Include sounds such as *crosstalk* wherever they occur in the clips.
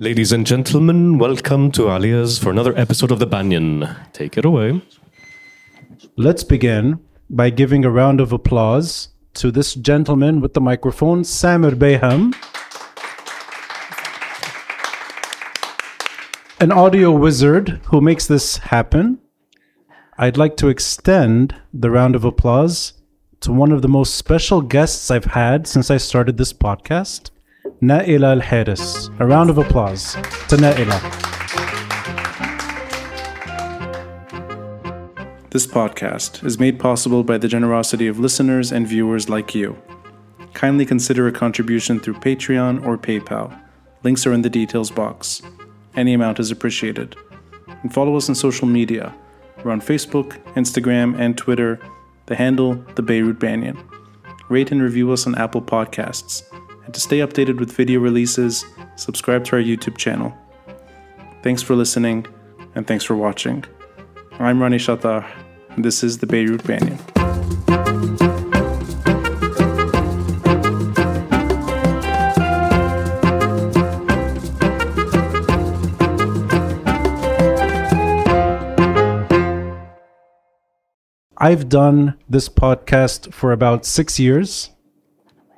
Ladies and gentlemen, welcome to Aaliya's for another episode of The Banyan. Take it away. Let's begin by giving a round of applause to this gentleman with the microphone, Samir Bayham. An audio wizard who makes this happen. I'd like to extend the round of applause to one of the most special guests I've had since I started this podcast, Naila Al Hares. A round of applause to Naila. This podcast is made possible by the generosity of listeners and viewers like you. Kindly consider a contribution through Patreon or PayPal. Links are in the details box. Any amount is appreciated. And follow us on social media. We're on Facebook, Instagram, and Twitter. The handle, The Beirut Banyan. Rate and review us on Apple Podcasts. And to stay updated with video releases, subscribe to our YouTube channel. Thanks for listening, and thanks for watching. I'm Ronnie Chatah, and this is The Beirut Banyan. I've done this podcast for about six years.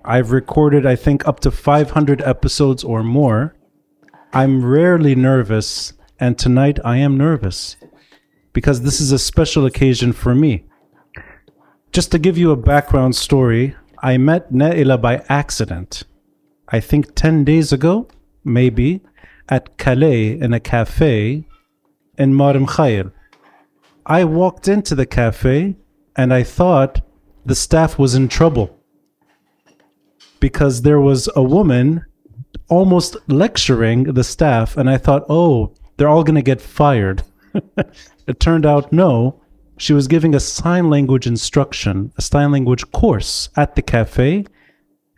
I've recorded, I think, up to 500 episodes or more. I'm rarely nervous, and tonight I am nervous because this is a special occasion for me. Just to give you a background story, I met Naila by accident. I think 10 days ago, maybe, at Kalei in a cafe in Mar Mikhael. I walked into the cafe and I thought the staff was in trouble because there was a woman almost lecturing the staff, and I thought, oh, they're all going to get fired. *laughs* it turned out, no, she was giving a sign language instruction, a sign language course at the cafe.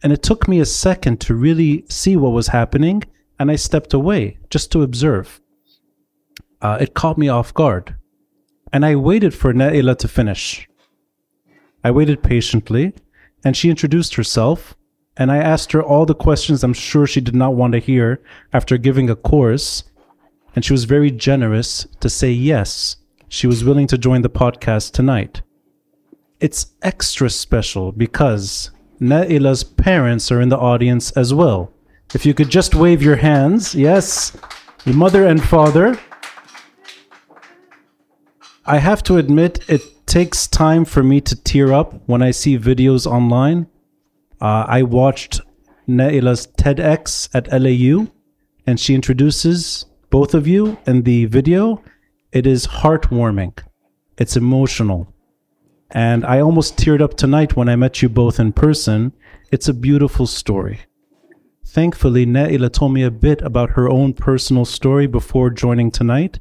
And it took me a second to really see what was happening, and I stepped away just to observe. Uh, it caught me off guard. And I waited for Naila to finish. I waited patiently, and she introduced herself. And I asked her all the questions I'm sure she did not want to hear after giving a course. And she was very generous to say yes, she was willing to join the podcast tonight. It's extra special because Naila's parents are in the audience as well. If you could just wave your hands, yes, your mother and father. I have to admit, it takes time for me to tear up when I see videos online. Uh, I watched Naila's TEDx at LAU, and she introduces both of you in the video. It is heartwarming, it's emotional. And I almost teared up tonight when I met you both in person. It's a beautiful story. Thankfully, Naila told me a bit about her own personal story before joining tonight.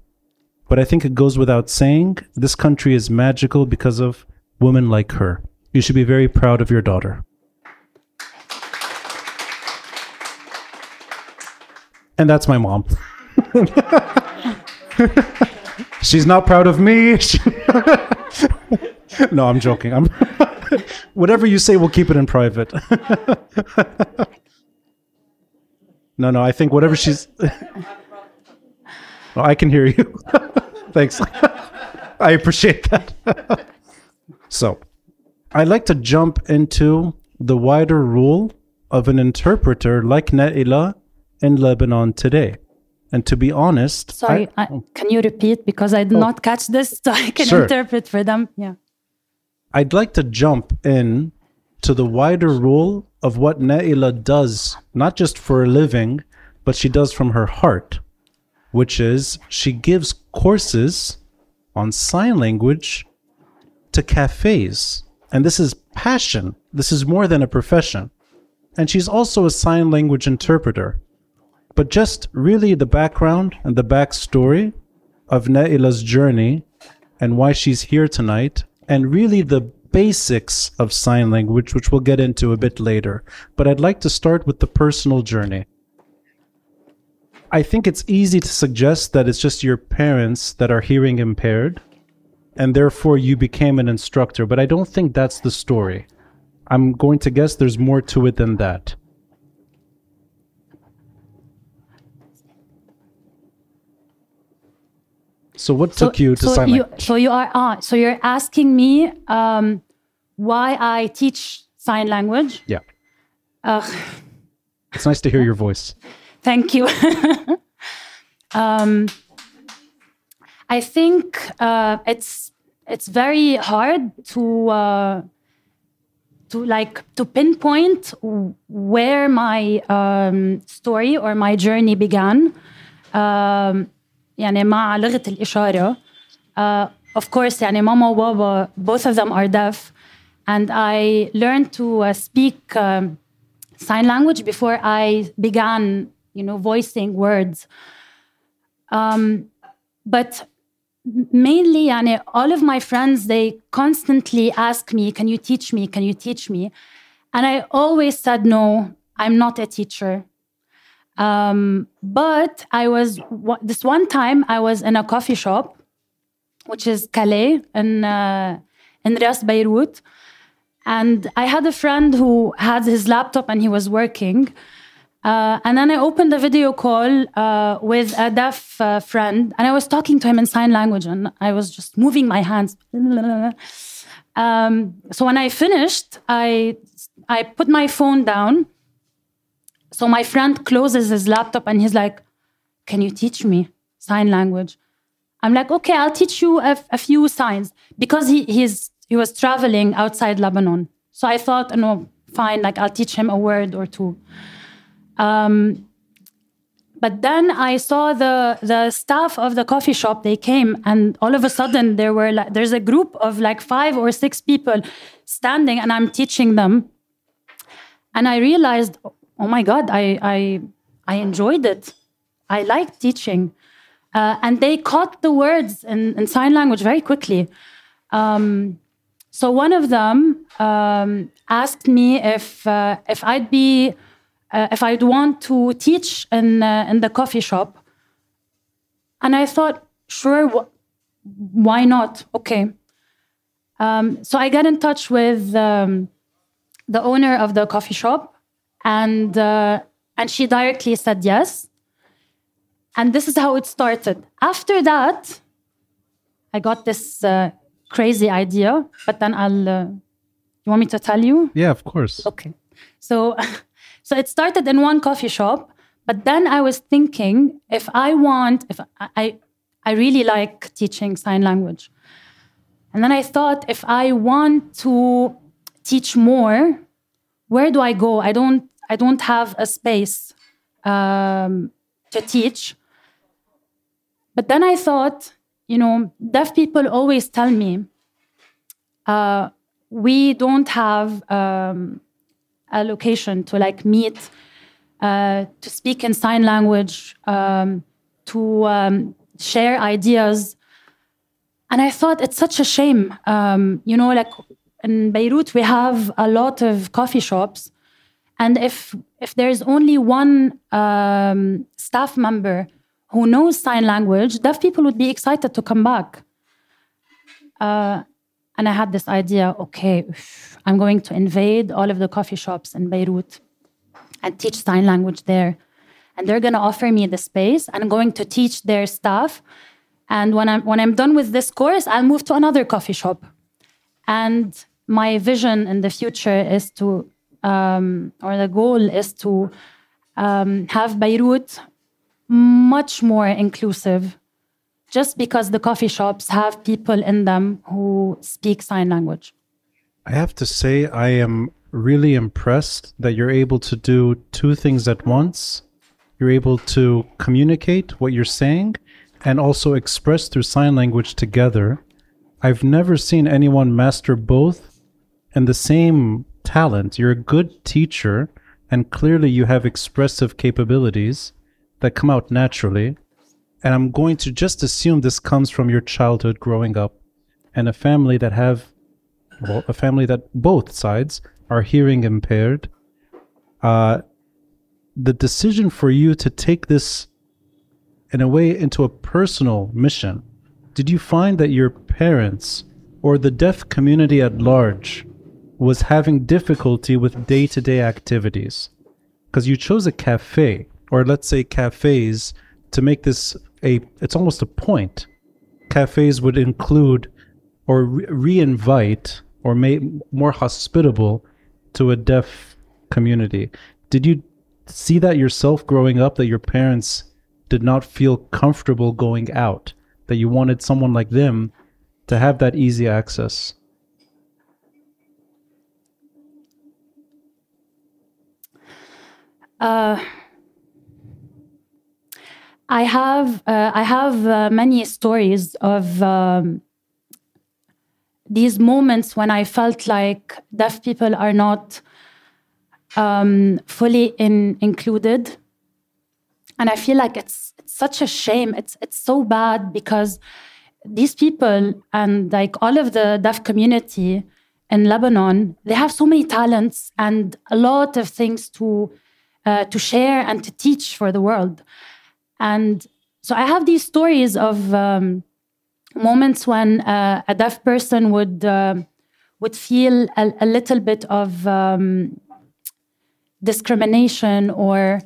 But I think it goes without saying this country is magical because of women like her. You should be very proud of your daughter. And that's my mom. *laughs* She's not proud of me. *laughs* no, I'm joking. I'm *laughs* whatever you say, we'll keep it in private. no, no, I think whatever she's. Oh, I can hear you. Thanks. I appreciate that. so, I'd like to jump into the wider rule of an interpreter like Naila in Lebanon today. And to be honest, Sorry, I- I, oh. can you repeat because I did Oh. not catch this, so I can Sure. interpret for them. Yeah. I'd like to jump in to the wider role of what Naila does, not just for a living, but she does from her heart, which is she gives courses on sign language to cafes. And this is passion. This is more than a profession. And she's also a sign language interpreter. But just really the background and the backstory of Naila's journey and why she's here tonight, and really the basics of sign language, which we'll get into a bit later. But I'd like to start with the personal journey. I think it's easy to suggest that it's just your parents that are hearing impaired, and therefore you became an instructor, but I don't think that's the story. I'm going to guess there's more to it than that. So what took you to so sign you, language? So you are ah, so you're asking me um, why I teach sign language. Yeah. Uh, *laughs* It's nice to hear your voice. Thank you. *laughs* um, I think uh, it's it's very hard to uh, to like to pinpoint where my um, story or my journey began. Um, يعني مع لغة الإشارة. Uh, of course, يعني ماما وبابا both of them are deaf, and I learned to uh, speak. Um, sign language before I began, you know, voicing words. Um, but mainly, yani, all of my friends, they constantly ask me, can you teach me? Can you teach me? And I always said, no, I'm not a teacher. Um, but I was, this one time I was in a coffee shop, which is Kalei in, uh, in Ras Beirut. And I had a friend who had his laptop and he was working. Uh, and then I opened a video call uh, with a deaf uh, friend, and I was talking to him in sign language, and I was just moving my hands. Um, so when I finished, I I put my phone down. So my friend closes his laptop, and he's like, "Can you teach me sign language?" I'm like, "Okay, I'll teach you a, a few signs," because he he's he was traveling outside Lebanon. So I thought, no, fine, like I'll teach him a word or two. Um, but then I saw the the staff of the coffee shop. They came, and all of a sudden there were like there's a group of like five or six people standing, and I'm teaching them. And I realized, oh my God, I I I enjoyed it. I liked teaching, uh, and they caught the words in, in sign language very quickly. Um, so one of them um, asked me if uh, if I'd be uh, if I'd want to teach in uh, in the coffee shop, and I thought, sure, wh- why not? Okay. Um, so I got in touch with um, the owner of the coffee shop, and uh, and she directly said yes. And this is how it started. After that, I got this uh, crazy idea, but then I'll. Uh, you want me to tell you? Yeah, of course. Okay. So, *laughs* so it started in one coffee shop, but then I was thinking if I want, if I, I, I really like teaching sign language, and then I thought if I want to teach more, where do I go? I don't, I don't have a space um, to teach. But then I thought, you know, deaf people always tell me, uh, we don't have um, a location to like meet, uh, to speak in sign language, um, to um, share ideas. And I thought it's such a shame. Um, you know, like in Beirut, we have a lot of coffee shops. And if, if there's only one um, staff member who knows sign language, deaf people would be excited to come back. Uh, and I had this idea okay, I'm going to invade all of the coffee shops in Beirut and teach sign language there. And they're going to offer me the space. And I'm going to teach their staff. And when I'm, when I'm done with this course, I'll move to another coffee shop. And my vision in the future is to, um, or the goal is to um, have Beirut much more inclusive just because the coffee shops have people in them who speak sign language. I have to say, I am really impressed that you're able to do two things at once. You're able to communicate what you're saying and also express through sign language together. I've never seen anyone master both and the same talent. You're a good teacher, and clearly you have expressive capabilities that come out naturally. And I'm going to just assume this comes from your childhood growing up and a family that have, well, a family that both sides are hearing impaired. Uh, the decision for you to take this in a way into a personal mission, did you find that your parents or the deaf community at large was having difficulty with day to day activities? Because you chose a cafe, or let's say cafes, to make this a it's almost a point cafes would include or re invite or make more hospitable to a deaf community. Did you see that yourself growing up that your parents did not feel comfortable going out, that you wanted someone like them to have that easy access? Uh, I have uh, I have uh, many stories of um, these moments when I felt like deaf people are not um, fully in, included, and I feel like it's, it's such a shame. It's it's so bad because these people and like all of the deaf community in Lebanon, they have so many talents and a lot of things to uh, to share and to teach for the world. And so I have these stories of um, moments when uh, a deaf person would uh, would feel a, a, little bit of um, discrimination or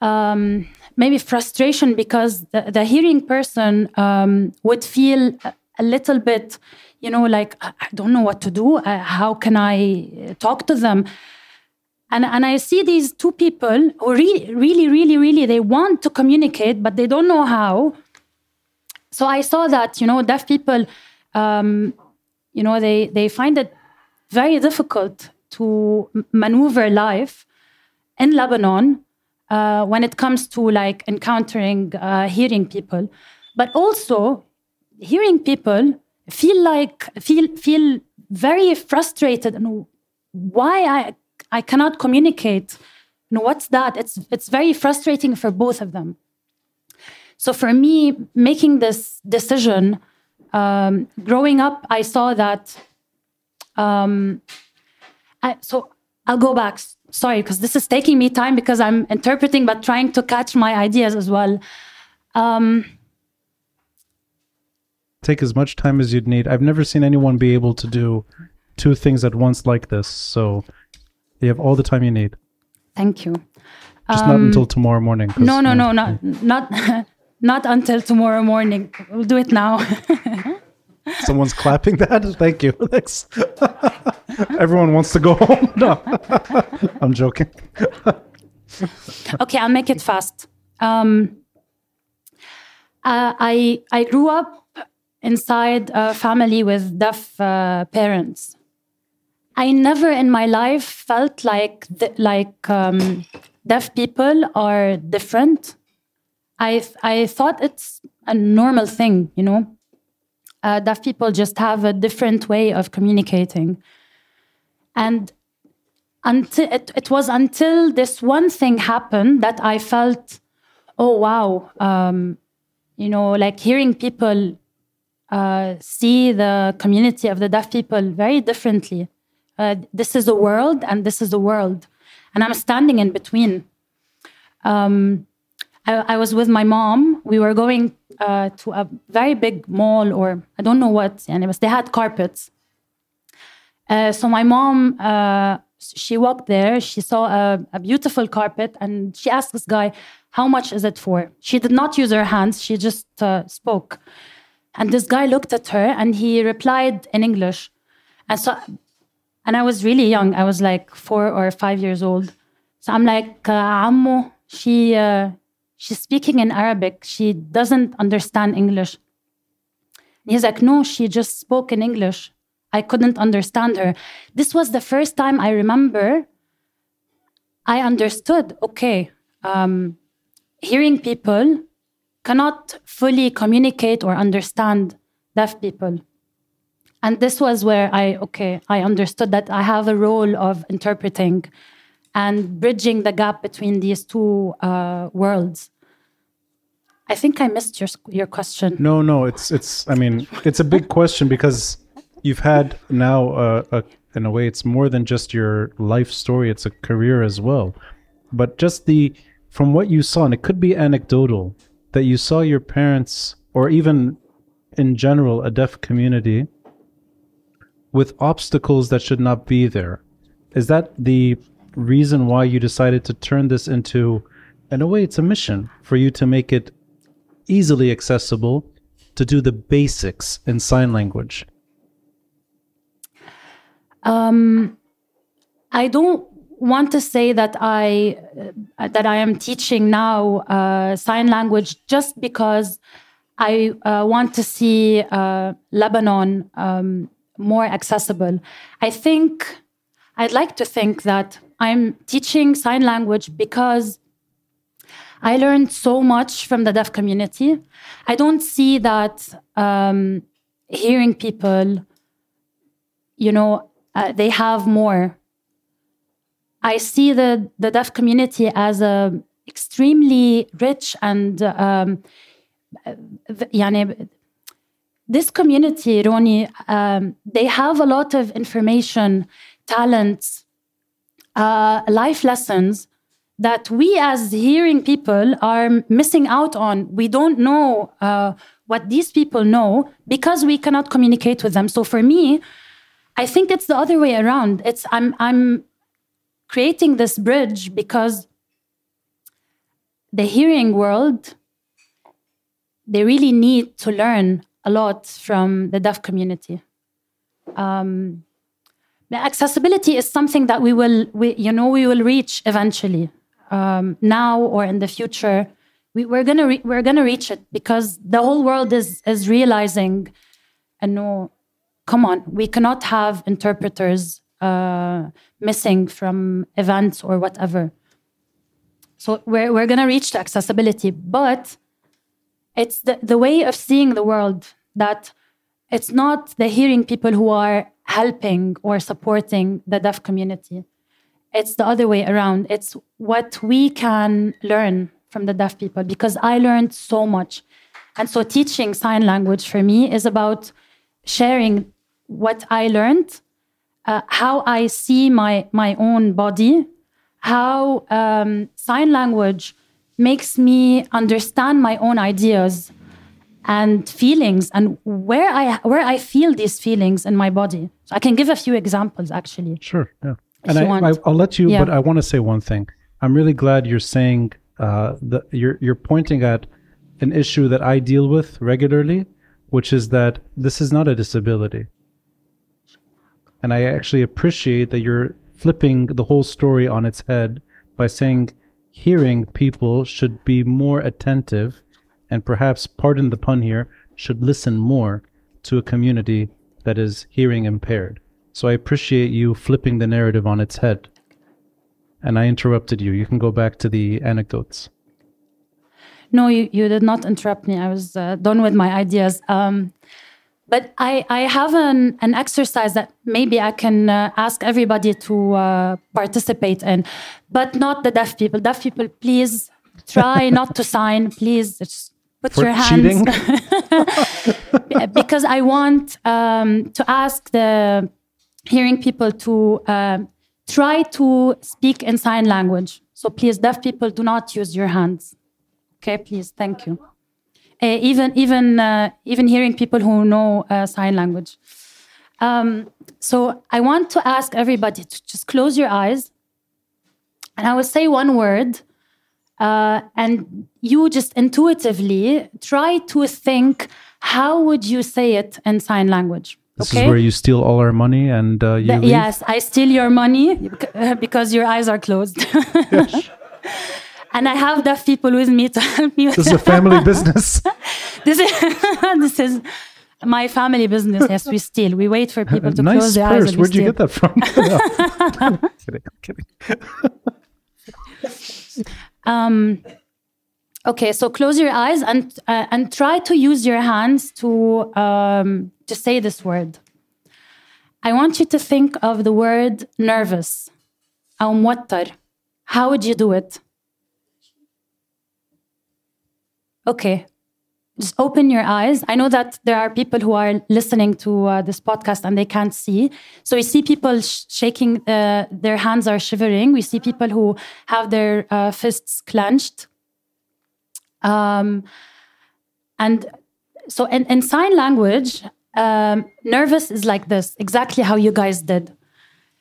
um, maybe frustration because the, the hearing person um, would feel a, little bit, you know, like I don't know what to do. Uh, how can I talk to them? And, and I see these two people who really, really, really, really, they want to communicate, but they don't know how. So I saw that, you know, deaf people, um, you know, they, they find it very difficult to maneuver life in Lebanon uh, when it comes to like encountering uh, hearing people. But also, hearing people feel like, feel, feel very frustrated and why I I cannot communicate. What's that? It's it's very frustrating for both of them. So for me, making this decision, um, growing up, I saw that. Um, I, so I'll go back. Sorry, because this is taking me time because I'm interpreting, but trying to catch my ideas as well. Um, Take as much time as you'd need. I've never seen anyone be able to do two things at once like this. So you have all the time you need. Thank you. Just um, not until tomorrow morning. No, no, no, not not *laughs* not until tomorrow morning. We'll do it now. *laughs* Someone's clapping that. Thank you. *laughs* Everyone wants to go home. No, I'm joking. okay, I'll make it fast. Um, uh, I I grew up inside a family with deaf uh, parents. I never in my life felt like like um, deaf people are different. I I thought it's a normal thing, you know. Uh, deaf people just have a different way of communicating, and until it, it was until this one thing happened that I felt, oh wow, um, you know, like hearing people uh, see the community of the deaf people very differently uh, this is a world and this is a world. And i'm standing in between. Um, I, I, was with my mom. We were going uh, to a very big mall or i don't know what. And it was they had carpets. Uh, so my mom uh, she walked there. She saw a, a beautiful carpet and she asked this guy how much is it for? She did not use her hands. She just uh, spoke. And this guy looked at her and he replied in english. And so and I was really young. I was like four or five years old. So I'm like, uh, Ammo, she, uh, she's speaking in Arabic. She doesn't understand English. And he's like, no, she just spoke in English. I couldn't understand her. This was the first time I remember I understood, okay, um, hearing people cannot fully communicate or understand deaf people and this was where i okay i understood that i have a role of interpreting and bridging the gap between these two uh, worlds. I think i missed your your question. No no it's it's i mean it's a big question because you've had now uh, a, in a way it's more than just your life story it's a career as well. But just the from what you saw and it could be anecdotal that you saw your parents or even in general a deaf community with obstacles that should not be there. Is that the reason why you decided to turn this into, in a way, it's a mission for you to make it easily accessible to do the basics in sign language? Um, I don't want to say that I uh, that I am teaching now uh, sign language just because I uh, want to see uh, Lebanon um, more accessible. I think I'd like to think that I'm teaching sign language because I learned so much from the deaf community. I don't see that um, hearing people, you know, uh, they have more. I see the, the deaf community as a extremely rich and um, uh, this community, Ronnie, um, they have a lot of information, talents, uh, life lessons that we as hearing people are missing out on. We don't know uh, what these people know because we cannot communicate with them. So for me, I think it's the other way around. It's I'm I'm creating this bridge because the hearing world they really need to learn a lot from the deaf community um, accessibility is something that we will we, you know we will reach eventually um, now or in the future we, are gonna re- we're gonna reach it because the whole world is is realizing and no come on we cannot have interpreters uh, missing from events or whatever. So we're, we're to reach the accessibility, but it's the, the way of seeing the world that it's not the hearing people who are helping or supporting the deaf community. It's the other way around. It's what we can learn from the deaf people because I learned so much. And so teaching sign language for me is about sharing what I learned uh, how I see my my own body, how um, sign language makes me understand my own ideas and feelings and where I where I feel these feelings in my body. So I can give a few examples actually. Sure. Yeah. And I, will let you, yeah. but I want to say one thing. I'm really glad you're saying uh, that you're you're pointing at an issue that I deal with regularly, which is that this is not a disability. And I actually appreciate that you're flipping the whole story on its head by saying hearing people should be more attentive and perhaps, pardon the pun here, should listen more to a community that is hearing impaired. So I appreciate you flipping the narrative on its head. And I interrupted you. You can go back to the anecdotes. No, you, you did not interrupt me. I was uh, done with my ideas. Um, but I, I have an, an exercise that maybe I can uh, ask everybody to uh, participate in, but not the deaf people. Deaf people, please try *laughs* not to sign. Please just put For your hands. *laughs* because I want um, to ask the hearing people to uh, try to speak in sign language. So please, deaf people, do not use your hands. Okay, please. Thank you. Uh, even even uh, even hearing people who know uh, sign language. Um, so I want to ask everybody to just close your eyes, and I will say one word, uh, and you just intuitively try to think how would you say it in sign language. This okay? is where you steal all our money and uh, you. The, yes, I steal your money *laughs* because your eyes are closed. yes *laughs* and I have deaf people with me to help me. This is a family business. *laughs* this is this is my family business. Yes, we steal. We wait for people to nice close their purse. eyes. Where'd you steal. get that from? I'm kidding. I'm kidding. um, okay, so close your eyes and uh, and try to use your hands to um, to say this word. I want you to think of the word nervous. أو موتر. How would you do it? Okay. just open your eyes. I know that there are people who are listening to uh, this podcast and they can't see. So we see people sh shaking, uh, their hands are shivering. We see people who have their uh, fists clenched. Um, and so in, in sign language, um, nervous is like this, exactly how you guys did.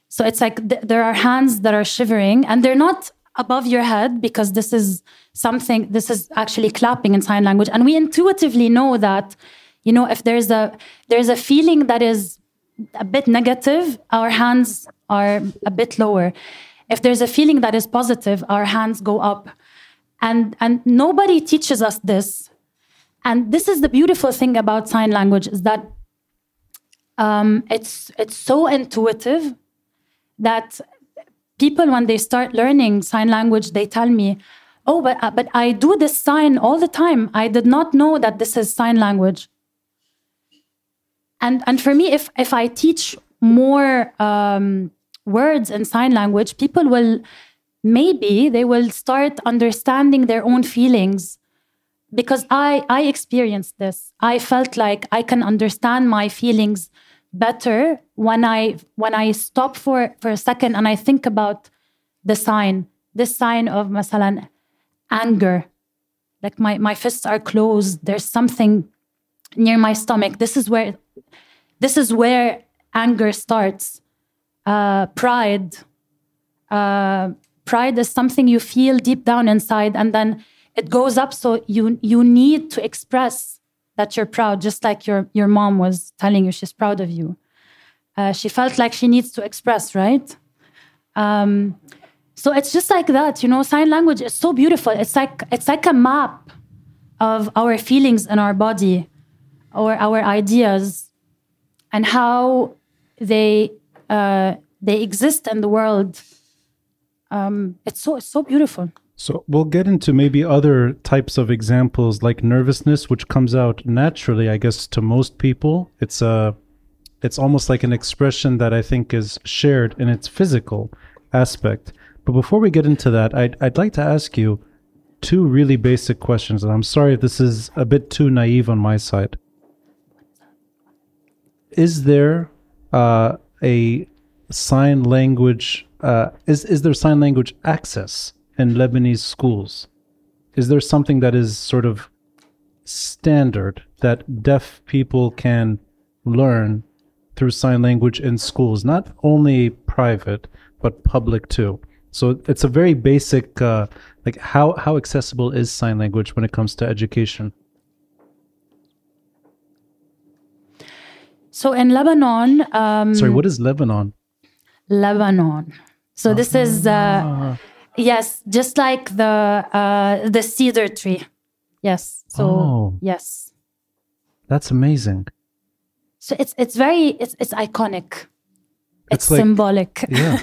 So it's like th there are hands that are shivering and they're not above your head because this is something, this is actually clapping in sign language. And we intuitively know that You know, if there's a there's a feeling that is a bit negative, our hands are a bit lower. If there's a feeling that is positive, our hands go up. And and nobody teaches us this. And this is the beautiful thing about sign language is that um, it's it's so intuitive that people when they start learning sign language they tell me oh but uh, but i do this sign all the time. I did not know that this is sign language. And and for me if if i teach more um, words in sign language people will maybe they will start understanding their own feelings. Because i i experienced this. I felt like i can understand my feelings better when I when I stop for for a second and I think about the sign, this sign of masalan anger. Like my, my fists are closed. There's something near my stomach. This is where this is where anger starts. Uh, pride. Uh, pride is something you feel deep down inside, and then it goes up. So you you need to express that you're proud, just like your your mom was telling you she's proud of you. Uh, she felt like she needs to express, right? Um, so it's just like that, you know. Sign language is so beautiful. It's like it's like a map of our feelings in our body, or our ideas, and how they uh, they exist in the world. Um, it's so it's so beautiful. So we'll get into maybe other types of examples like nervousness, which comes out naturally, I guess, to most people. It's a, it's almost like an expression that I think is shared in its physical aspect. But before we get into that, I'd I'd like to ask you two really basic questions, and I'm sorry if this is a bit too naive on my side. Is there uh, a sign language? Uh, is is there sign language access? In Lebanese schools? Is there something that is sort of standard that deaf people can learn through sign language in schools, not only private but public too? So it's a very basic, uh, like how how accessible is sign language when it comes to education? So in Lebanon, um, sorry, what is Lebanon? Lebanon. So this is uh, Ah. Yes, just like the uh, the cedar tree. Yes. So Oh. yes. That's amazing. So it's it's very it's it's iconic. It's, It's like- symbolic. *laughs* Yeah,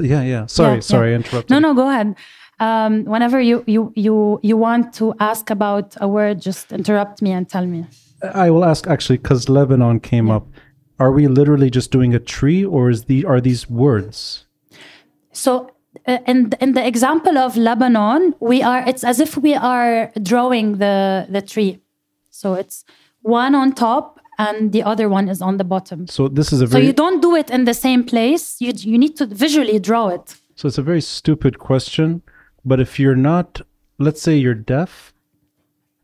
yeah, yeah. Sorry, Yeah, sorry, yeah. interrupted. No, no, go ahead. Um, whenever you you you you want to ask about a word, just interrupt me and tell me. I will ask actually because Lebanon came up. Are we literally just doing a tree, or is the are these words? So uh, in in the example of Lebanon, we are it's as if we are drawing the the tree. So it's one on top and the other one is on the bottom. So this is a So you don't do it in the same place. You you need to visually draw it. so it's a very stupid question. But if you're not, let's say you're deaf,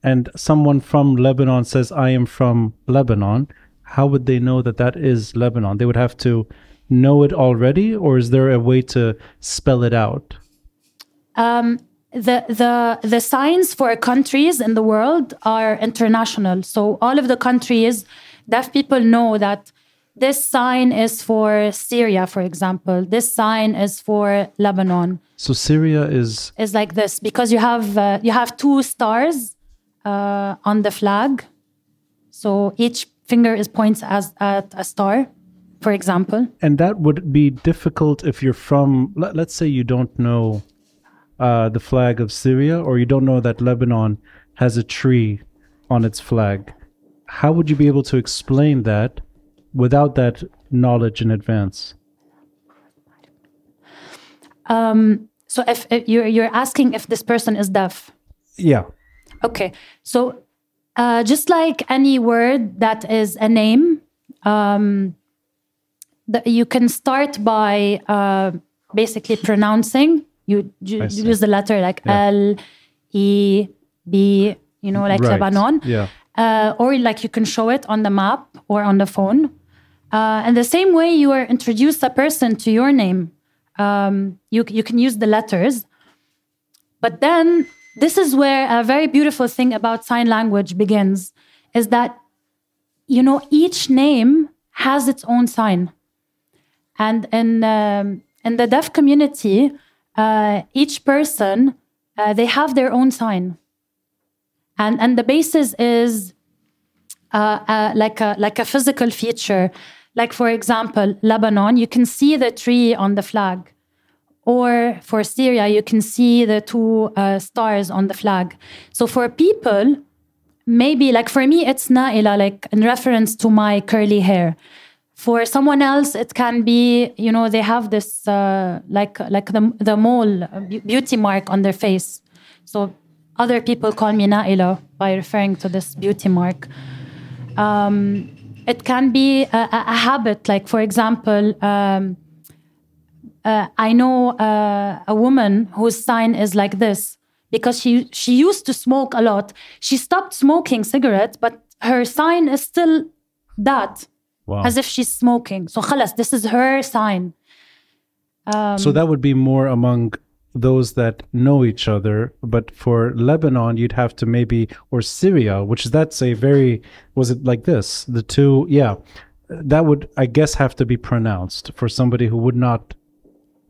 and someone from Lebanon says, "I am from Lebanon," how would they know that that is Lebanon? They would have to know it already, or is there a way to spell it out? the the the signs for countries in the world are international. So all of the countries, deaf people know that this sign is for Syria, for example. This sign is for Lebanon. So Syria is Is like this because you have uh, you have two stars uh, on the flag. So each finger is points as at a star, for example. and that would be difficult if you're from let, let's say you don't know uh, the flag of syria or you don't know that lebanon has a tree on its flag how would you be able to explain that without that knowledge in advance So if, if you're you're asking if this person is deaf, yeah Okay. So uh, just like any word that is a name, um, the, you can start by uh, basically pronouncing. You, you use the letter like Yeah. L, E, B, you know, like Right. Lebanon. yeah Uh, or like you can show it on the map or on the phone. Uh, and the same way you are introduced a person to your name, um, you, you can use the letters. But then this is where a very beautiful thing about sign language begins is that you know, each name has its own sign. And in, um, in the deaf community, uh, each person, uh, they have their own sign. And, and the basis is uh, uh, like, a, like a physical feature. Like, for example, Lebanon, you can see the tree on the flag. Or for Syria, you can see the two uh, stars on the flag. So for people, maybe like for me, it's Naila, like in reference to my curly hair. For someone else, it can be, you know, they have this uh, like like the the mole beauty mark on their face. So other people call me Naila by referring to this beauty mark. Um, it can be a, a, habit, like for example, um, uh, I know uh, a woman whose sign is like this because she she used to smoke a lot. She stopped smoking cigarettes, but her sign is still that, Wow. as if she's smoking. So khalas, this is her sign. Um, so that would be more among those that know each other. But for Lebanon, you'd have to maybe, or Syria, which is that's a very, was it like this? The two, yeah. That would, I guess, have to be pronounced for somebody who would not.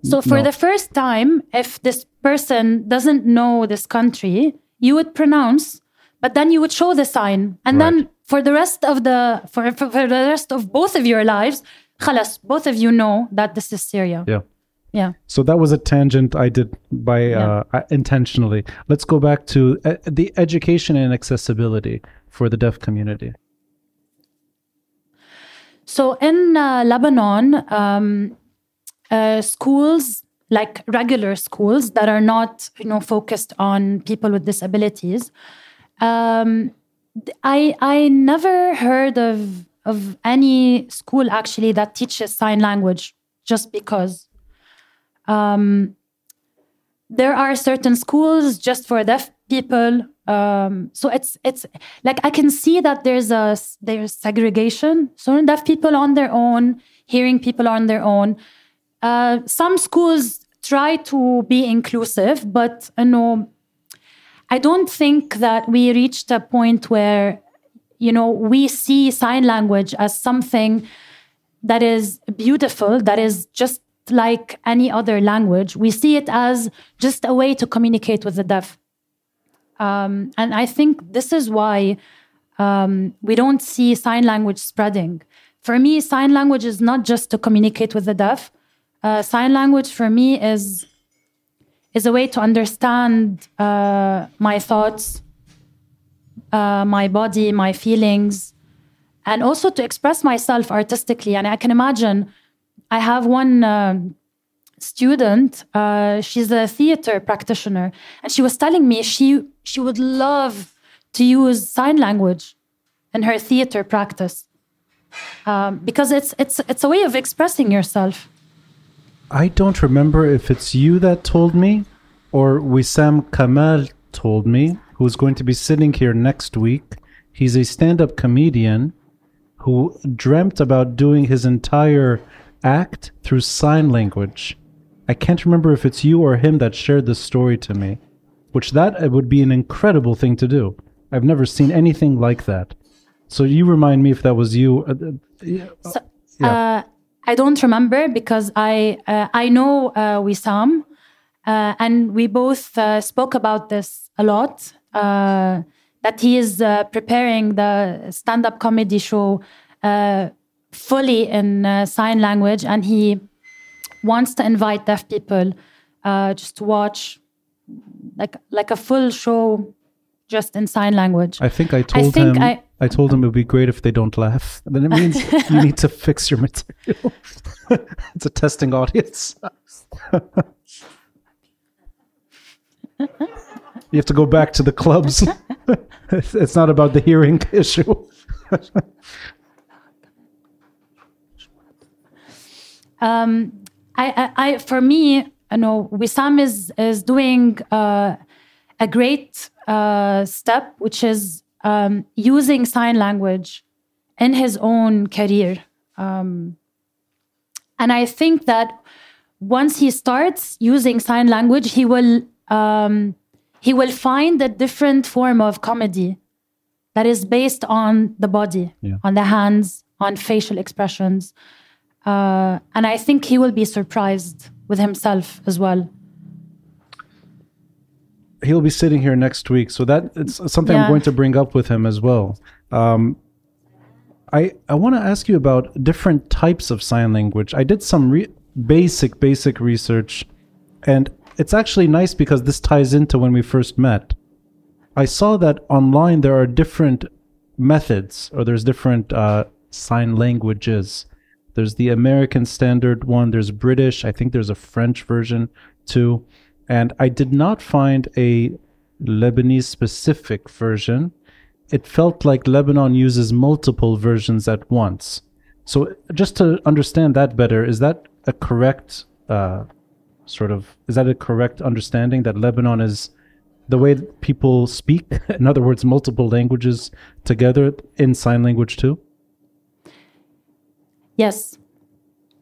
So for No. the first time, if this person doesn't know this country, you would pronounce, but then you would show the sign, and then Right. For the rest of the for, for, for the rest of both of your lives, khalas, both of you know that this is Syria. Yeah. Yeah. So that was a tangent I did by uh, uh, intentionally. Let's go back to uh, the education and accessibility for the deaf community. So in uh, Lebanon, um, uh, schools like regular schools that are not, you know, focused on people with disabilities, um, I I never heard of of any school actually that teaches sign language just because. Um, there are certain schools just for deaf people um, so it's it's like i can see that there's a there's segregation so deaf people on their own hearing people on their own uh, some schools try to be inclusive but you know i don't think that we reached a point where you know we see sign language as something that is beautiful that is just like any other language. We see it as just a way to communicate with the deaf. Um, and i think this is why um, we don't see sign language spreading. For me sign language is not just to communicate with the deaf. Uh, sign language for me is is a way to understand uh, my thoughts uh, my body my feelings and also to express myself artistically and i can imagine I have one um student. Uh, she's a theater practitioner, and she was telling me she she would love to use sign language in her theater practice um, because it's it's it's a way of expressing yourself. I don't remember if it's you that told me or Wissam Kamal told me, who's going to be sitting here next week. He's a stand up comedian who dreamt about doing his entire act through sign language. I can't remember if it's you or him that shared this story to me, which that uh, would be an incredible thing to do. I've never seen anything like that. So you remind me if that was you. Uh, uh, yeah. Uh, I don't remember because I uh, I know uh, Wissam, uh, and we both uh, spoke about this a lot. Uh, that he is uh, preparing the stand-up comedy show uh, fully in uh, sign language, and he wants to invite deaf people uh, just to watch like like a full show just in sign language. I think I told I think him. I- I, told him it would be great if they don't laugh. Then it means you need to *laughs* fix your material. *laughs* it's a testing audience. you have to go back to the clubs. it's *laughs* it's not about the hearing issue. um, I, I, I, for me, you know, Wissam is is doing uh, a great uh, step, which is um, using sign language in his own career. Um, and I think that once he starts using sign language, he will um, he will find a different form of comedy that is based on the body, Yeah. on the hands, on facial expressions. Uh, and I think he will be surprised with himself as well. He'll be sitting here next week, so that it's something I'm going to bring up with him as well. Um, I I want to ask you about different types of sign language. I did some re- basic basic research, and it's actually nice because this ties into when we first met. I saw that online there are different methods, or there's different uh, sign languages. There's the American standard one. There's British. I think there's a French version too. And I did not find a Lebanese specific version. It felt like Lebanon uses multiple versions at once. So, just to understand that better, is that a correct uh, sort of is that a correct understanding that Lebanon is the way people speak? *laughs* In other words, multiple languages together in sign language too. Yes.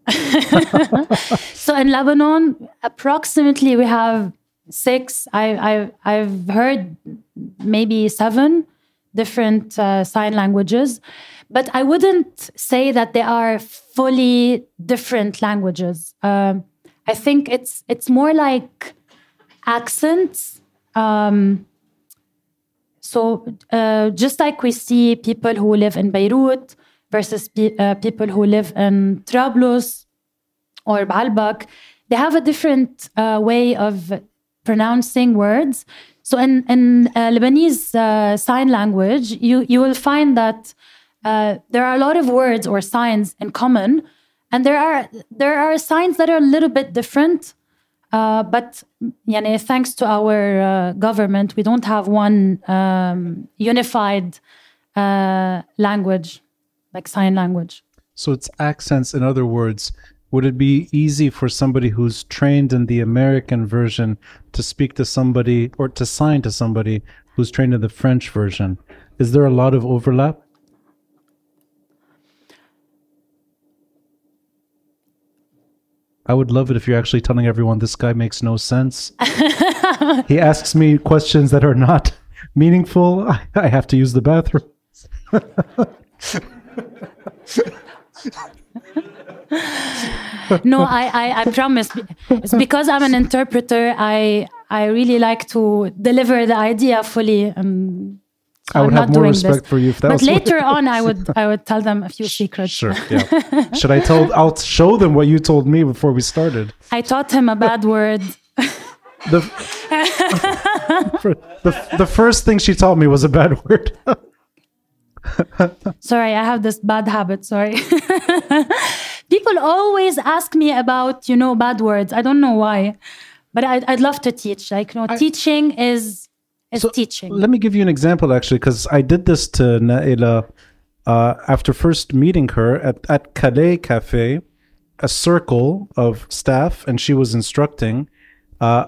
*laughs* so in Lebanon, approximately we have six. I, I I've heard maybe seven different uh, sign languages, but I wouldn't say that they are fully different languages. Um, I think it's it's more like accents. Um, so uh, just like we see people who live in Beirut versus pe- uh, people who live in Trablus or Baalbek, they have a different uh, way of pronouncing words. So in, in uh, Lebanese uh, sign language, you, you will find that uh, there are a lot of words or signs in common, and there are there are signs that are a little bit different. Uh, but yani, thanks to our government, we don't have one um, unified language, like sign language. So it's accents. In other words, would it be easy for somebody who's trained in the American version to speak to somebody or to sign to somebody who's trained in the French version? Is there a lot of overlap? I would love it if you're actually telling everyone this guy makes no sense. *laughs* he asks me questions that are not meaningful. I, I have to use the bathroom. *laughs* no, I, I, I promise. It's because I'm an interpreter. I I really like to deliver the idea fully. Um, I would I'm have more respect this. for you if that But later *laughs* on, I would I would tell them a few secrets. Sure. Yeah. *laughs* Should I tell? I'll show them what you told me before we started. I taught him a bad word. The *laughs* the the first thing she taught me was a bad word. *laughs* Sorry, I have this bad habit. Sorry. *laughs* People always ask me about you know bad words. I don't know why, but I'd, I'd love to teach. Like you know, teaching is is So, teaching. Let me give you an example, actually, because I did this to Naila uh, after first meeting her at at Kalei Cafe, a circle of staff, and she was instructing. Uh,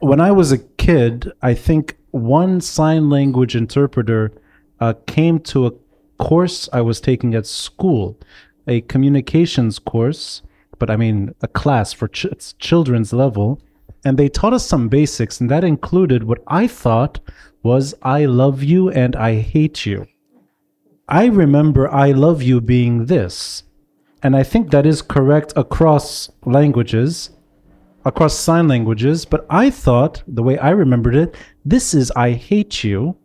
when I was a kid, I think one sign language interpreter uh, came to a course I was taking at school, a communications course, but I mean a class for ch- children's level, and they taught us some basics, and that included what I thought was "I love you" and "I hate you." I remember "I love you" being this, and I think that is correct across languages across sign languages, but I thought, the way I remembered it, this is I hate you.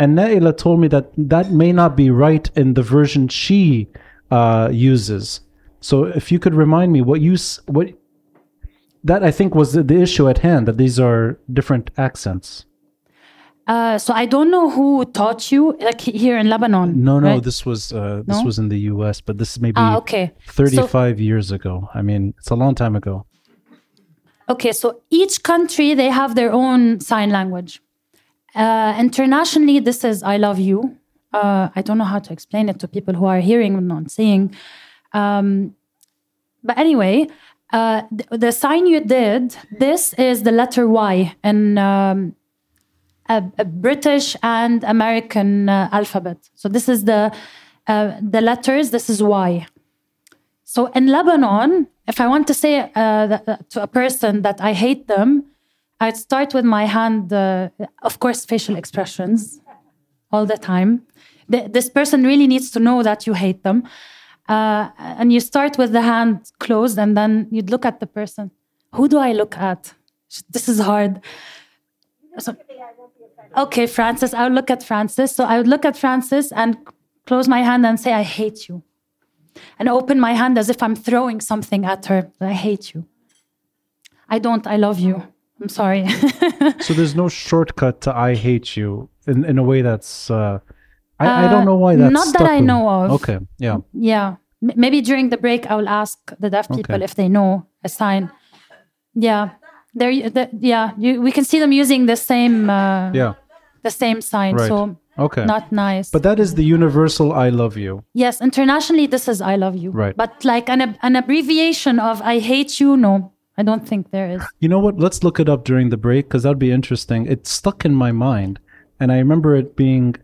And Naila told me that that may not be right in the version she uh, uses. So if you could remind me what you, what, that I think was the, the issue at hand, that these are different accents. Uh, so I don't know who taught you, like here in Lebanon. No, no, right? this was, uh, this No? was in the US, but this is maybe Ah, okay. 35 years ago. I mean, it's a long time ago. Okay, so each country they have their own sign language. Uh, internationally, this is "I love you." Uh, I don't know how to explain it to people who are hearing and not seeing. Um, but anyway, uh, th- the sign you did, this is the letter Y in um, a, a British and American uh, alphabet. So this is the uh, the letters. This is Y. So in Lebanon, if I want to say uh, to a person that I hate them, I'd start with my hand, uh, of course, facial expressions. all the time. Th- this person really needs to know that you hate them. Uh, and you start with the hand closed, and then you'd look at the person. Who do I look at? This is hard. So, okay, Francis, I would look at Francis. So I would look at Francis and close my hand and say, I hate you. And open my hand as if I'm throwing something at her. I hate you. I don't, I love you. I'm sorry. *laughs* So there's no shortcut to "I hate you" in in a way that's. Uh, I, I don't know why that's not that I with- know of. Okay, yeah. yeah. M- Maybe during the break, I will ask the deaf people Okay. if they know a sign. Yeah. There, the, yeah, you, we can see them using the same, uh, Yeah. the same sign. Right. So Okay. not nice. but that is the universal "I love you." yes, internationally, this is "I love you." Right. But like an an abbreviation of "I hate you," no, I don't think there is. You know what? Let's look it up during the break because that'd be interesting. It stuck in my mind, and I remember it being,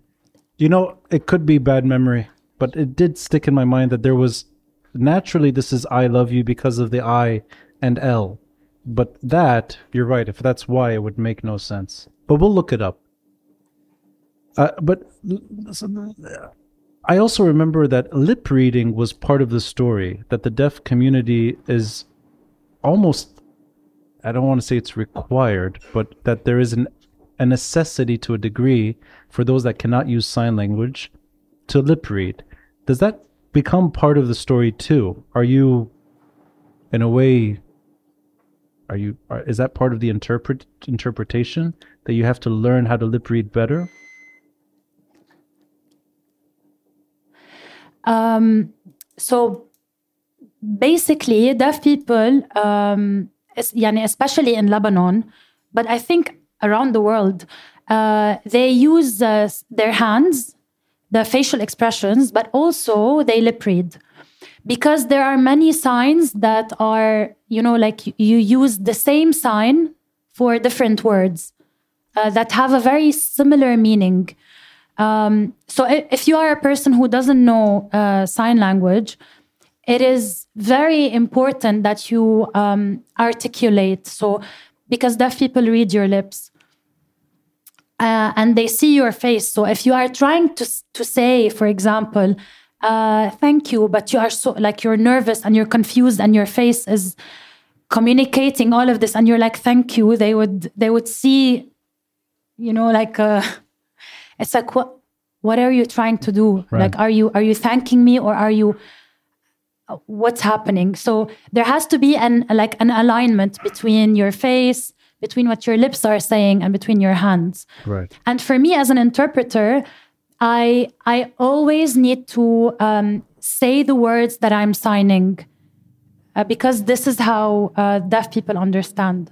you know, it could be bad memory, but it did stick in my mind that there was naturally this is "I love you" because of the I and L, but that you're right. If that's why, it would make no sense. But we'll look it up. Uh, but I also remember that lip reading was part of the story. That the deaf community is almost I don't want to say it's required, but that there is an, a necessity to a degree for those that cannot use sign language to lip read. Does that become part of the story too? Are you, in a way, are you? Are, is that part of the interpret interpretation that you have to learn how to lip read better? Um, so basically deaf people um, especially in lebanon but i think around the world uh, they use uh, their hands the facial expressions but also they lip read. Because there are many signs that are you know like you use the same sign for different words uh, that have a very similar meaning. Um, so if you are a person who doesn't know uh, sign language it is very important that you um, articulate. So because deaf people read your lips. Uh, and they see your face. So if you are trying to to say, for example, uh, "Thank you," but you are so like you're nervous and you're confused, and your face is communicating all of this, and you're like, "Thank you," they would they would see, you know, like uh, *laughs* it's like what what are you trying to do? Right. Like, are you are you thanking me or are you what's happening so there has to be an like an alignment between your face between what your lips are saying and between your hands Right. and for me as an interpreter i i always need to um, say the words that i'm signing uh, because this is how uh, deaf people understand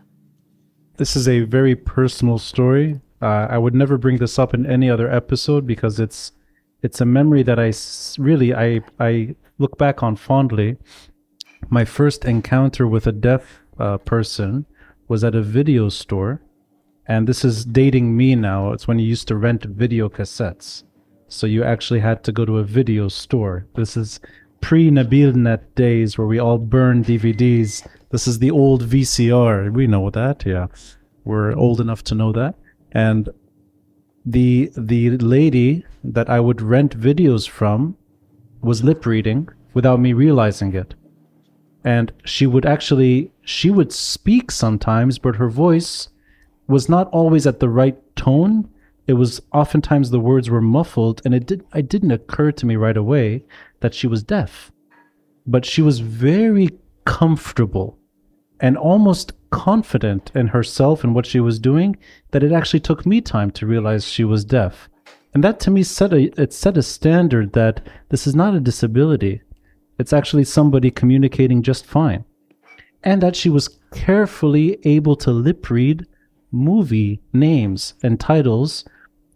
This is a very personal story. Uh, I would never bring this up in any other episode because it's it's a memory that I s- really I I look back on fondly. My first encounter with a deaf uh, person was at a video store, and this is dating me now. It's when you used to rent video cassettes, so you actually had to go to a video store. This is pre Nabilnet days where we all burned DVDs. This is the old VCR. We know that, yeah. We're old enough to know that. And the the lady that I would rent videos from was lip reading without me realizing it. And she would actually she would speak sometimes, but her voice was not always at the right tone. It was oftentimes the words were muffled, and it did it didn't occur to me right away that she was deaf. But she was very comfortable and almost confident in herself and what she was doing that it actually took me time to realize she was deaf. And that to me set a it set a standard that this is not a disability. It's actually somebody communicating just fine. And that she was carefully able to lip read movie names and titles.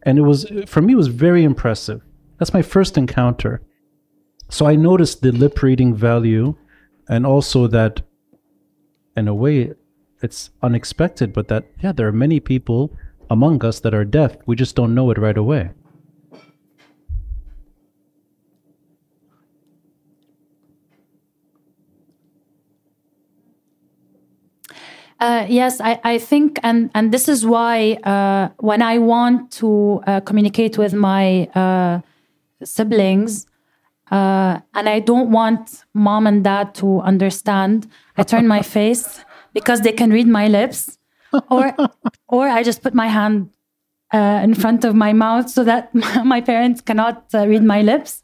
And it was for me was very impressive. That's my first encounter. So I noticed the lip reading value and also that in a way it's unexpected but that yeah there are many people among us that are deaf we just don't know it right away Uh, yes, I, I think, and, and this is why uh, when I want to uh, communicate with my uh, siblings, uh, and I don't want mom and dad to understand, I turn my *laughs* face because they can read my lips, or or I just put my hand uh, in front of my mouth so that *laughs* my parents cannot read my lips.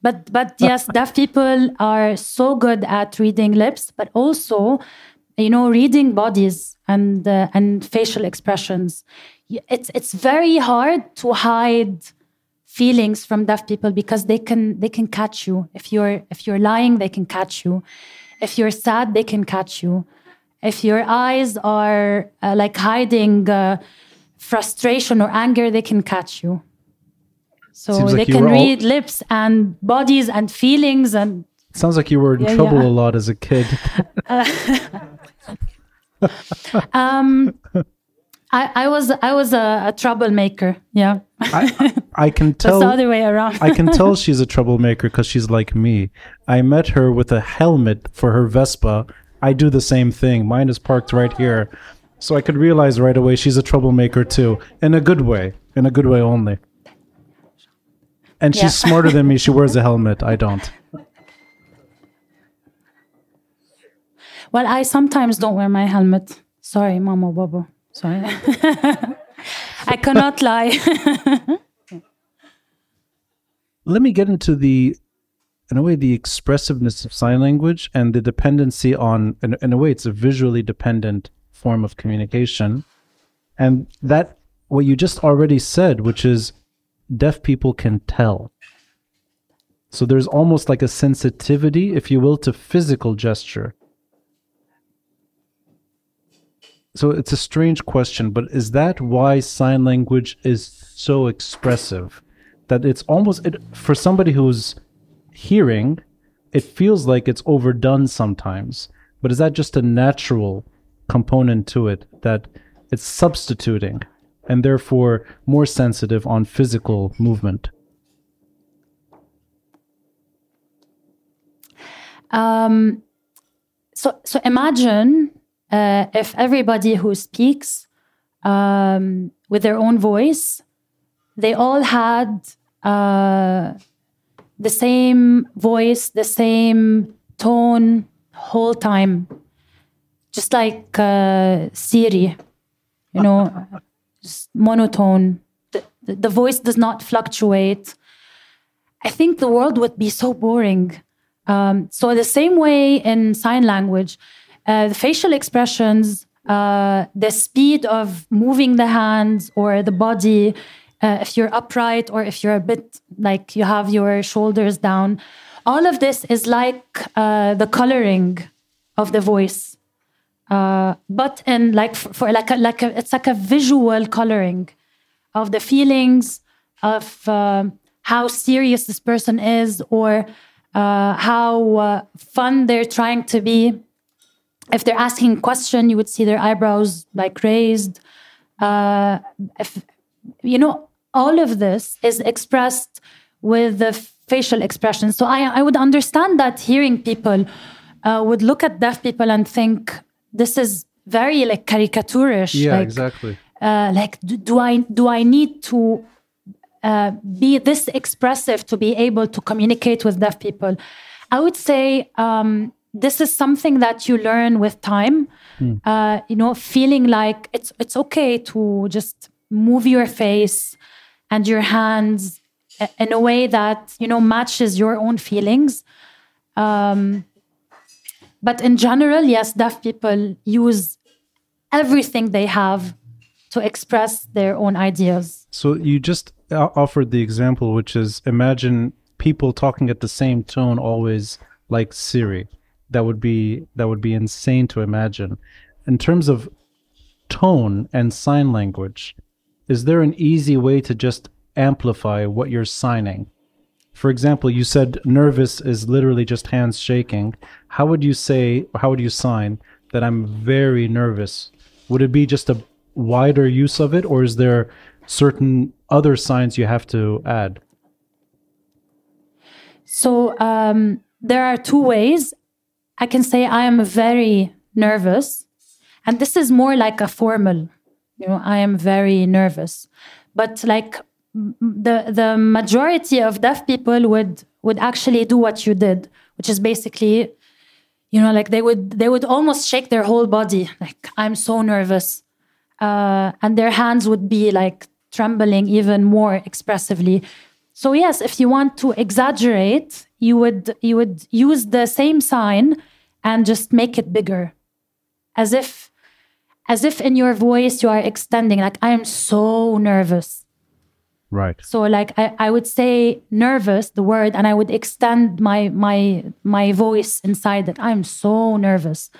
But but yes, deaf people are so good at reading lips, but also you know reading bodies and uh, and facial expressions it's it's very hard to hide feelings from deaf people because they can they can catch you if you're if you're lying they can catch you if you're sad they can catch you if your eyes are uh, like hiding uh, frustration or anger they can catch you so Seems they like can were all- read lips and bodies and feelings and Sounds like you were in Yeah, trouble yeah. a lot as a kid. *laughs* *laughs* um I, I was I was a, a troublemaker. Yeah, I, I can *laughs* that's tell. the other way around. I can tell she's a troublemaker because she's like me. I met her with a helmet for her Vespa. I do the same thing. Mine is parked right here. So I could realize right away she's a troublemaker too. In a good way. In a good way only. And she's Yeah. smarter than me. *laughs* She wears a helmet. I don't. Well, I sometimes don't wear my helmet. Sorry, Mama Baba. Sorry, *laughs* I cannot lie. *laughs* Let me get into the, in a way, the expressiveness of sign language and the dependency on, in, in a way, it's a visually dependent form of communication. And that, what you just already said, which is deaf people can tell. So there's almost like a sensitivity, if you will, to physical gesture. So it's a strange question, but is that why sign language is so expressive? That it's almost it, for somebody who's hearing, it feels like it's overdone sometimes. But is that just a natural component to it that it's substituting and therefore more sensitive on physical movement? Um, so so imagine uh, if everybody who speaks um, with their own voice, they all had uh, the same voice, the same tone whole time, just like uh, Siri, you know, *laughs* just monotone. The, the, voice does not fluctuate. I think the world would be so boring. Um, so the same way in sign language, uh, the facial expressions, uh, the speed of moving the hands or the body, uh, if you're upright or if you're a bit like you have your shoulders down, all of this is like uh, the coloring of the voice, uh, but in like for, for like a, like a, it's like a visual coloring of the feelings of how serious this person is or uh, how uh, fun they're trying to be. If they're asking a question, you would see their eyebrows like raised. Uh, if you know, all of this is expressed with the facial expression. So I, I would understand that hearing people uh, would look at deaf people and think this is very like caricaturish. like, exactly. uh, like do, do i do i need to uh, be this expressive to be able to communicate with deaf people i would say um, this is something that you learn with time uh, you know feeling like it's it's okay to just move your face and your hands in a way that you know matches your own feelings um, but in general yes deaf people use everything they have to express their own ideas. So you just offered the example, which is imagine people talking at the same tone always like Siri. That would be that would be insane to imagine. In terms of tone and sign language, is there an easy way to just amplify what you're signing? For example, you said nervous is literally just hands shaking. How would you say, how would you sign that I'm very nervous? Would it be just a wider use of it, or is there certain other signs you have to add? So um, there are two ways. I can say I am very nervous, and this is more like a formal. You know, I am very nervous, but like the the majority of deaf people would would actually do what you did, which is basically, you know, like they would they would almost shake their whole body, like I'm so nervous, uh, and their hands would be like trembling even more expressively. So yes, if you want to exaggerate, you would you would use the same sign and just make it bigger, as if as if in your voice you are extending. Like I am so nervous. Right. So like I, I would say nervous, the word, and I would extend my my my voice inside it. I'm so nervous.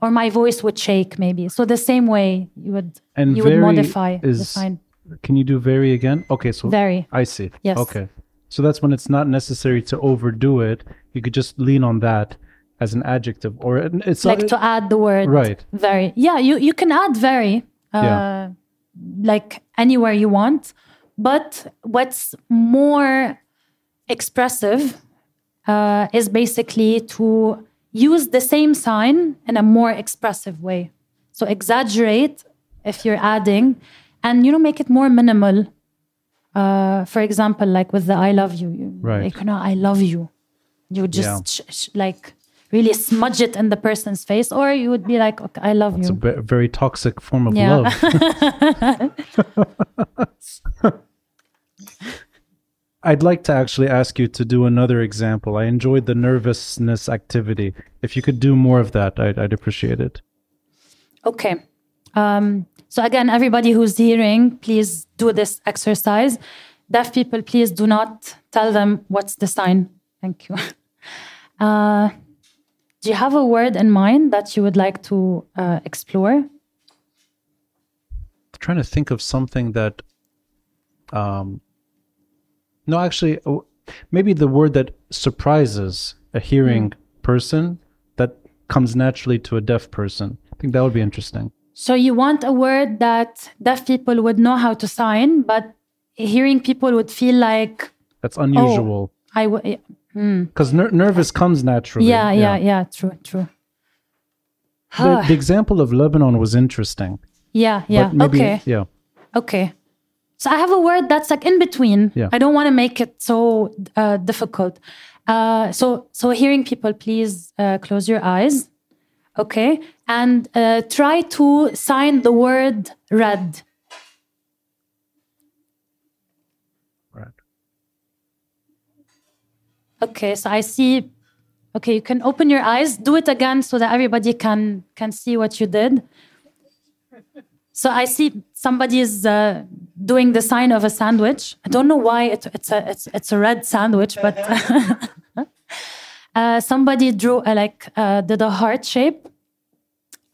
Or my voice would shake maybe. So the same way you would And you would modify the is- sign. Can you do very again? Okay, so Very. I see. Yes. Okay. So that's when it's not necessary to overdo it. You could just lean on that as an adjective, or it's like not, to add the word Right. very yeah you you can add very uh, Yeah. like anywhere you want but what's more expressive uh, is basically to use the same sign in a more expressive way so exaggerate if you're adding and you know make it more minimal uh, for example like with the i love you, you Right. you know i love you you just Yeah. sh- sh- like really smudge it in the person's face or you would be like okay, i love you. it's a very toxic form of Yeah. love. *laughs* I'd like to actually ask you to do another example. I enjoyed the nervousness activity. If you could do more of that, I'd, I'd appreciate it. Okay. Um, so again, everybody who's hearing, please do this exercise. Deaf people, please do not tell them what's the sign. Thank you. *laughs* Uh, do you have a word in mind that you would like to uh, explore? trying to think of something that um no actually oh, maybe the word that surprises a hearing person that comes naturally to a deaf person i think that would be interesting So you want a word that deaf people would know how to sign, but hearing people would feel like that's unusual I would. Because ner- nervous comes naturally Yeah, yeah, yeah. True, true. The, *sighs* the example of lebanon was interesting yeah, yeah. maybe okay. yeah Okay. So I have a word that's like in between. Yeah. I don't want to make it so uh, difficult. Uh, so so hearing people, please uh, close your eyes. Okay, and uh, try to sign the word red. right Okay, so I see. Okay, you can open your eyes. Do it again so that everybody can can see what you did. So I see somebody is uh, doing the sign of a sandwich. I don't know why it, it's a it's it's a red sandwich, but *laughs* uh, somebody drew a, like uh, did a heart shape.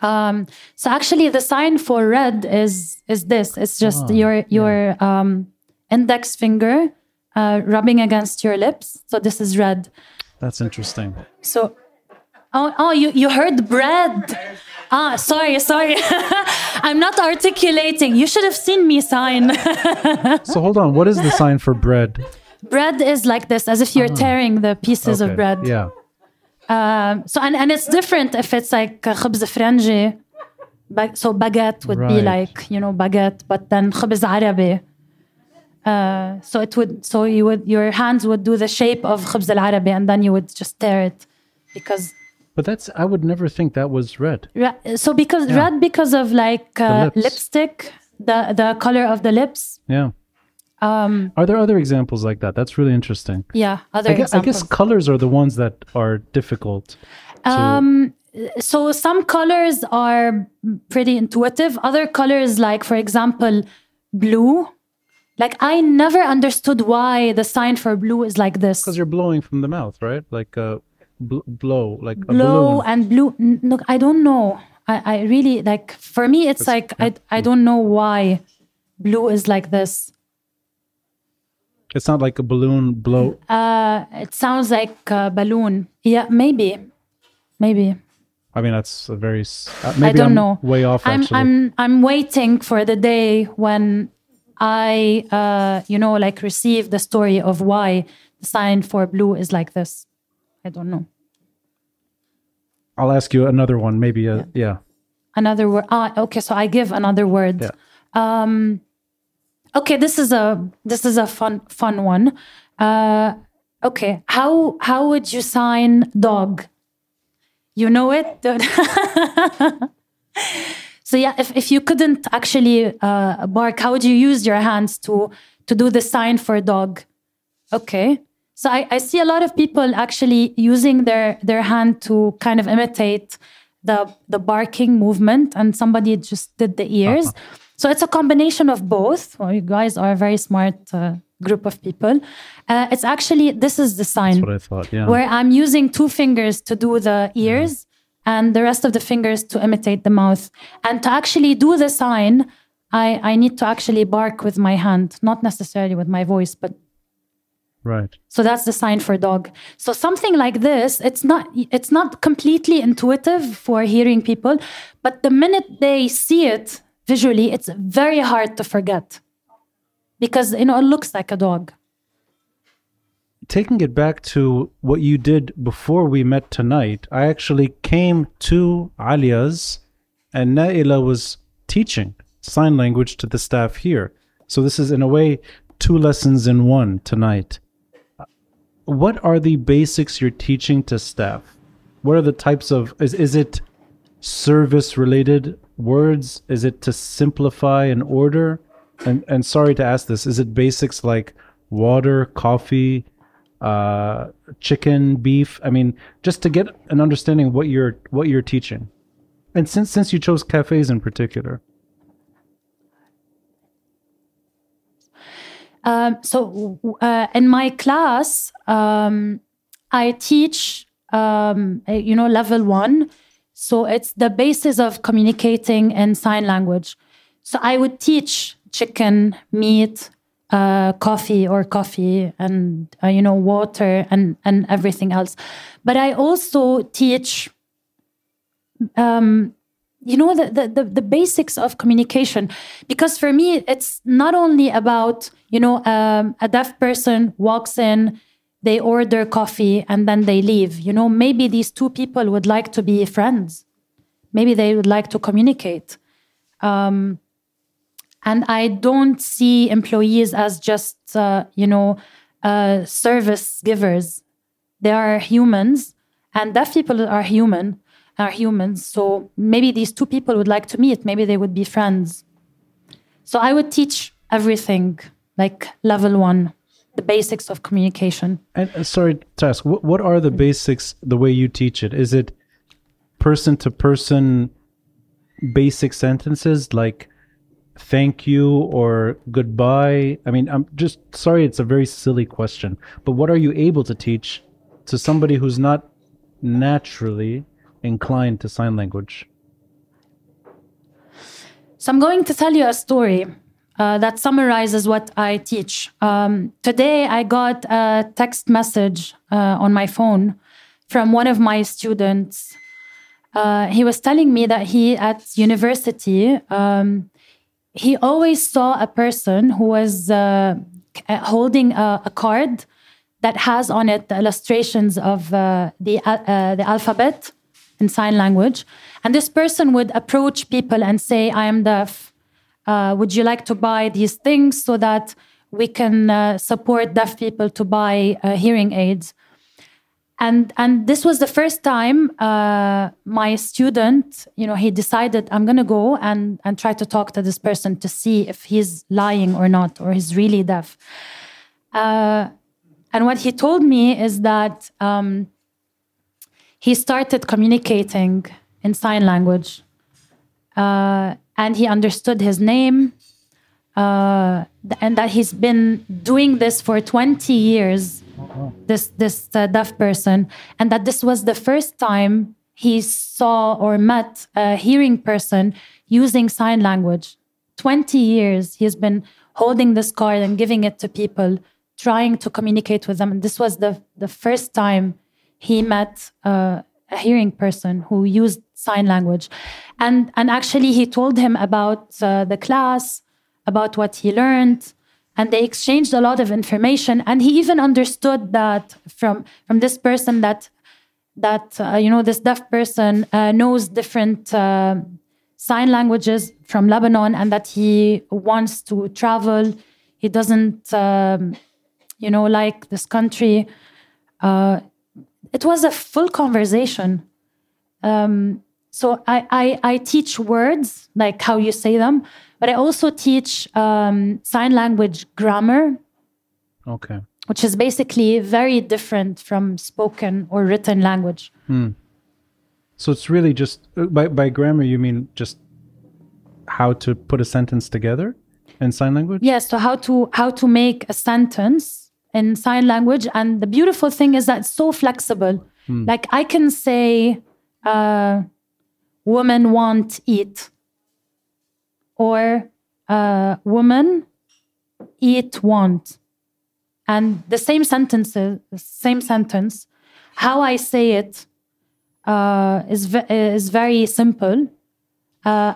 Um, so actually, the sign for red is is this. It's just your your um, index finger uh, rubbing against your lips. So this is red. That's interesting. So, oh, oh you, you heard bread. Ah, sorry, sorry. *laughs* I'm not articulating. You should have seen me sign. *laughs* so hold on. What is the sign for bread? Bread is like this, as if you're ah. tearing the pieces okay. of bread. Yeah. Um, so and, and it's different if it's like خبز فرنجي. So baguette would right. be like you know baguette, but then khubz عربي. Uh, so it would so you would your hands would do the shape of khubz al arabi and then you would just tear it because but that's I would never think that was red. so because yeah. red because of like uh, the lipstick, the the color of the lips. Yeah. Um, are there other examples like that? That's really interesting. Yeah, other. I guess, I guess colors are the ones that are difficult. Um, so some colors are pretty intuitive. Other colors, like for example, blue, like i never understood why the sign for blue is like this because you're blowing from the mouth, right? Like uh, bl- blow, like a blow and blue look i don't know i i really like for me it's like i i don't know why blue is like this It's not like a balloon blow. Uh, it sounds like a balloon. Yeah, maybe, maybe. I mean, that's a very. Uh, maybe I don't am know. Way off. I'm actually. I'm I'm waiting for the day when I, uh, you know, like receive the story of why the sign for blue is like this. I don't know. I'll ask you another one. Maybe. Uh, yeah. another word. Ah, okay. So I give another word. Yeah. Um, okay, this is a this is a fun fun one. Uh, okay, how how would you sign dog? You know it. *laughs* *laughs* so yeah, if, if you couldn't actually uh, bark, how would you use your hands to to do the sign for dog? Okay. So I, I see a lot of people actually using their their hand to kind of imitate the the barking movement, and somebody just did the ears. So it's a combination of both. Well, you guys are a very smart uh, group of people. Uh, it's actually this is the sign That's what I thought. Yeah. where I'm using two fingers to do the ears and the rest of the fingers to imitate the mouth. And to actually do the sign, I, I need to actually bark with my hand, not necessarily with my voice, but right. so that's the sign for dog. So something like this, it's not it's not completely intuitive for hearing people, but the minute they see it visually, it's very hard to forget. Because you know it looks like a dog. Taking it back to what you did before we met tonight, I actually came to Aaliya's and Naila was teaching sign language to the staff here. So this is in a way two lessons in one tonight. What are the basics you're teaching to staff? What are the types of is is it service related words? Is it to simplify and order? And and sorry to ask this, is it basics like water, coffee, uh, chicken, beef? I mean, just to get an understanding of what you're what you're teaching. And since since you chose cafes in particular, Um, so uh, in my class, um, I teach, um, you know, level one. So it's the basis of communicating in sign language. So I would teach chicken, meat, uh, coffee or coffee, and uh, you know, water and and everything else. But I also teach um, you know the, the, the the basics of communication. Because for me it's not only about you know um, a deaf person walks in they order coffee and then they leave. You know maybe these two people would like to be friends. Maybe they would like to communicate. Um, and i don't see employees as just uh, you know uh, service givers they are humans and deaf people are human are humans. So maybe these two people would like to meet. Maybe they would be friends. So I would teach everything, like level one, the basics of communication. and uh, sorry to ask, what what are the basics? The way you teach it is it person to person basic sentences like thank you or goodbye? I mean, I'm just sorry, it's a very silly question, but what are you able to teach to somebody who's not naturally inclined to sign language? So I'm going to tell you a story uh, that summarizes what I teach. Um, today, I got a text message uh, on my phone from one of my students. Uh, he was telling me that he, at university, um, he always saw a person who was uh, uh, holding a, a card that has on it the illustrations of uh, the uh, the alphabet in sign language, and this person would approach people and say, "I am deaf. Uh, would you like to buy these things so that we can uh, support deaf people to buy uh, hearing aids?" And and this was the first time uh, my student you know he decided i'm going to go and and try to talk to this person to see if he's lying or not or he's really deaf. Uh, and what he told me is that um, he started communicating in sign language uh, and he understood his name uh, and that he's been doing this for 20 years this this uh, deaf person and that this was the first time he saw or met a hearing person using sign language. 20 years he's been holding this card and giving it to people trying to communicate with them. And this was the the first time he met uh, a hearing person who used sign language. And and actually he told him about uh, the class about what he learned and they exchanged a lot of information and he even understood that from from this person that that uh, you know this deaf person uh, knows different uh, sign languages from Lebanon and that he wants to travel. He doesn't, um, you know, like this country. Uh, it was a full conversation. Um, so I, I, I teach words, like how you say them, but I also teach um, sign language grammar, Okay. which is basically very different from spoken or written language. So it's really just uh, by by grammar you mean just how to put a sentence together in sign language? Yes, so how to how to make a sentence in sign language, and the beautiful thing is that it's so flexible. Like I can say, uh, "Women want eat," or uh, "Woman eat want," and the same sentences, the same sentence. How I say it uh, is ve- is very simple. Uh,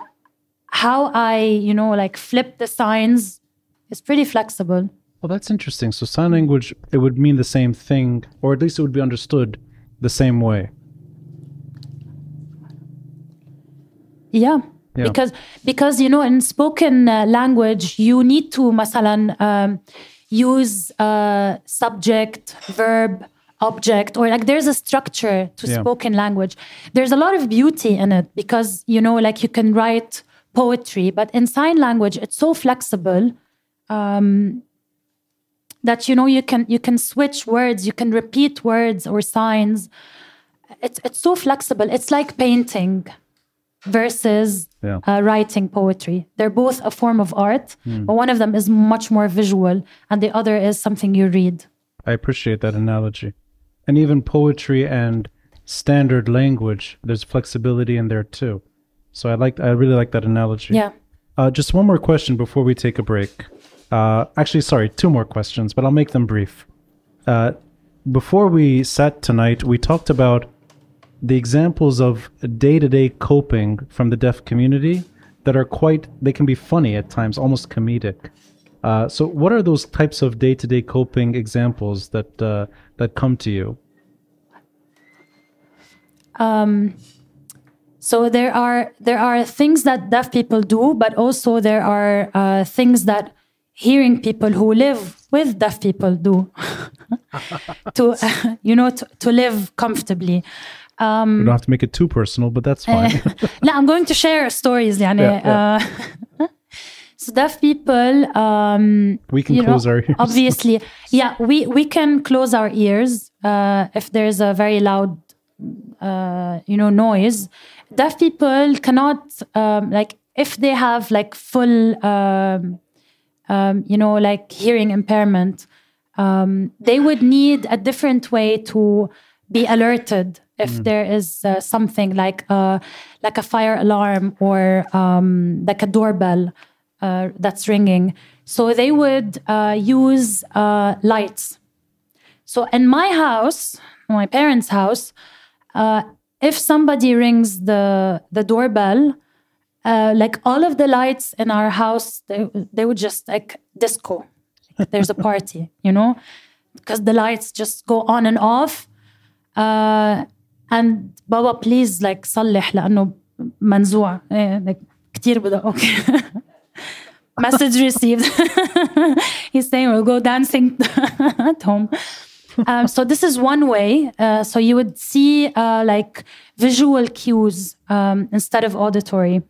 how I, you know, like flip the signs is pretty flexible. Well, that's interesting. So sign language it would mean the same thing, or at least it would be understood the same way. Yeah. Yeah. Because because you know in spoken uh, language you need to مثلا um, use uh, subject verb object or like there's a structure to Yeah. spoken language there's a lot of beauty in it because you know like you can write poetry but in sign language it's so flexible um, that you know you can you can switch words you can repeat words or signs it's it's so flexible it's like painting versus yeah. uh, writing poetry. They're both a form of art, but one of them is much more visual, and the other is something you read. I appreciate that analogy. And even poetry and standard language, there's flexibility in there too. So I like I really like that analogy. Yeah. Uh, just one more question before we take a break. Uh, actually, sorry, two more questions, but I'll make them brief. Uh, before we sat tonight, we talked about the examples of day to day coping from the deaf community that are quite, they can be funny at times, almost comedic. Uh, so, what are those types of day to day coping examples that, uh, that come to you? So there are there are things that deaf people do, but also there are uh, things that hearing people who live with deaf people do *laughs* to *laughs* you know to, to live comfortably. Um, don't have to make it too personal, but that's fine. Eh. *laughs* no, I'm going to share stories. Yeah, yeah. Uh, *laughs* so deaf people. Um, we can close know, our ears. Obviously, yeah, we we can close our ears uh, if there's a very loud, uh, you know, noise. Deaf people cannot um, like if they have like full, um, um, you know, like hearing impairment. Um, they would need a different way to be alerted if there is uh, something like uh, like a fire alarm or um, like a doorbell uh, that's ringing. So they would uh, use uh, lights. So in my house, my parents' house, uh, if somebody rings the the doorbell, uh, like all of the lights in our house, they they would just like disco. Like there's a *laughs* party, you know, because the lights just go on and off. Uh, and Baba, please like صلح لأنه منزوع. إيه, like كتير بدأ okay. *laughs* Message received. *laughs* He's saying we'll go dancing *laughs* at home. Um, so this is one way. Uh, so you would see uh, like visual cues um, instead of auditory.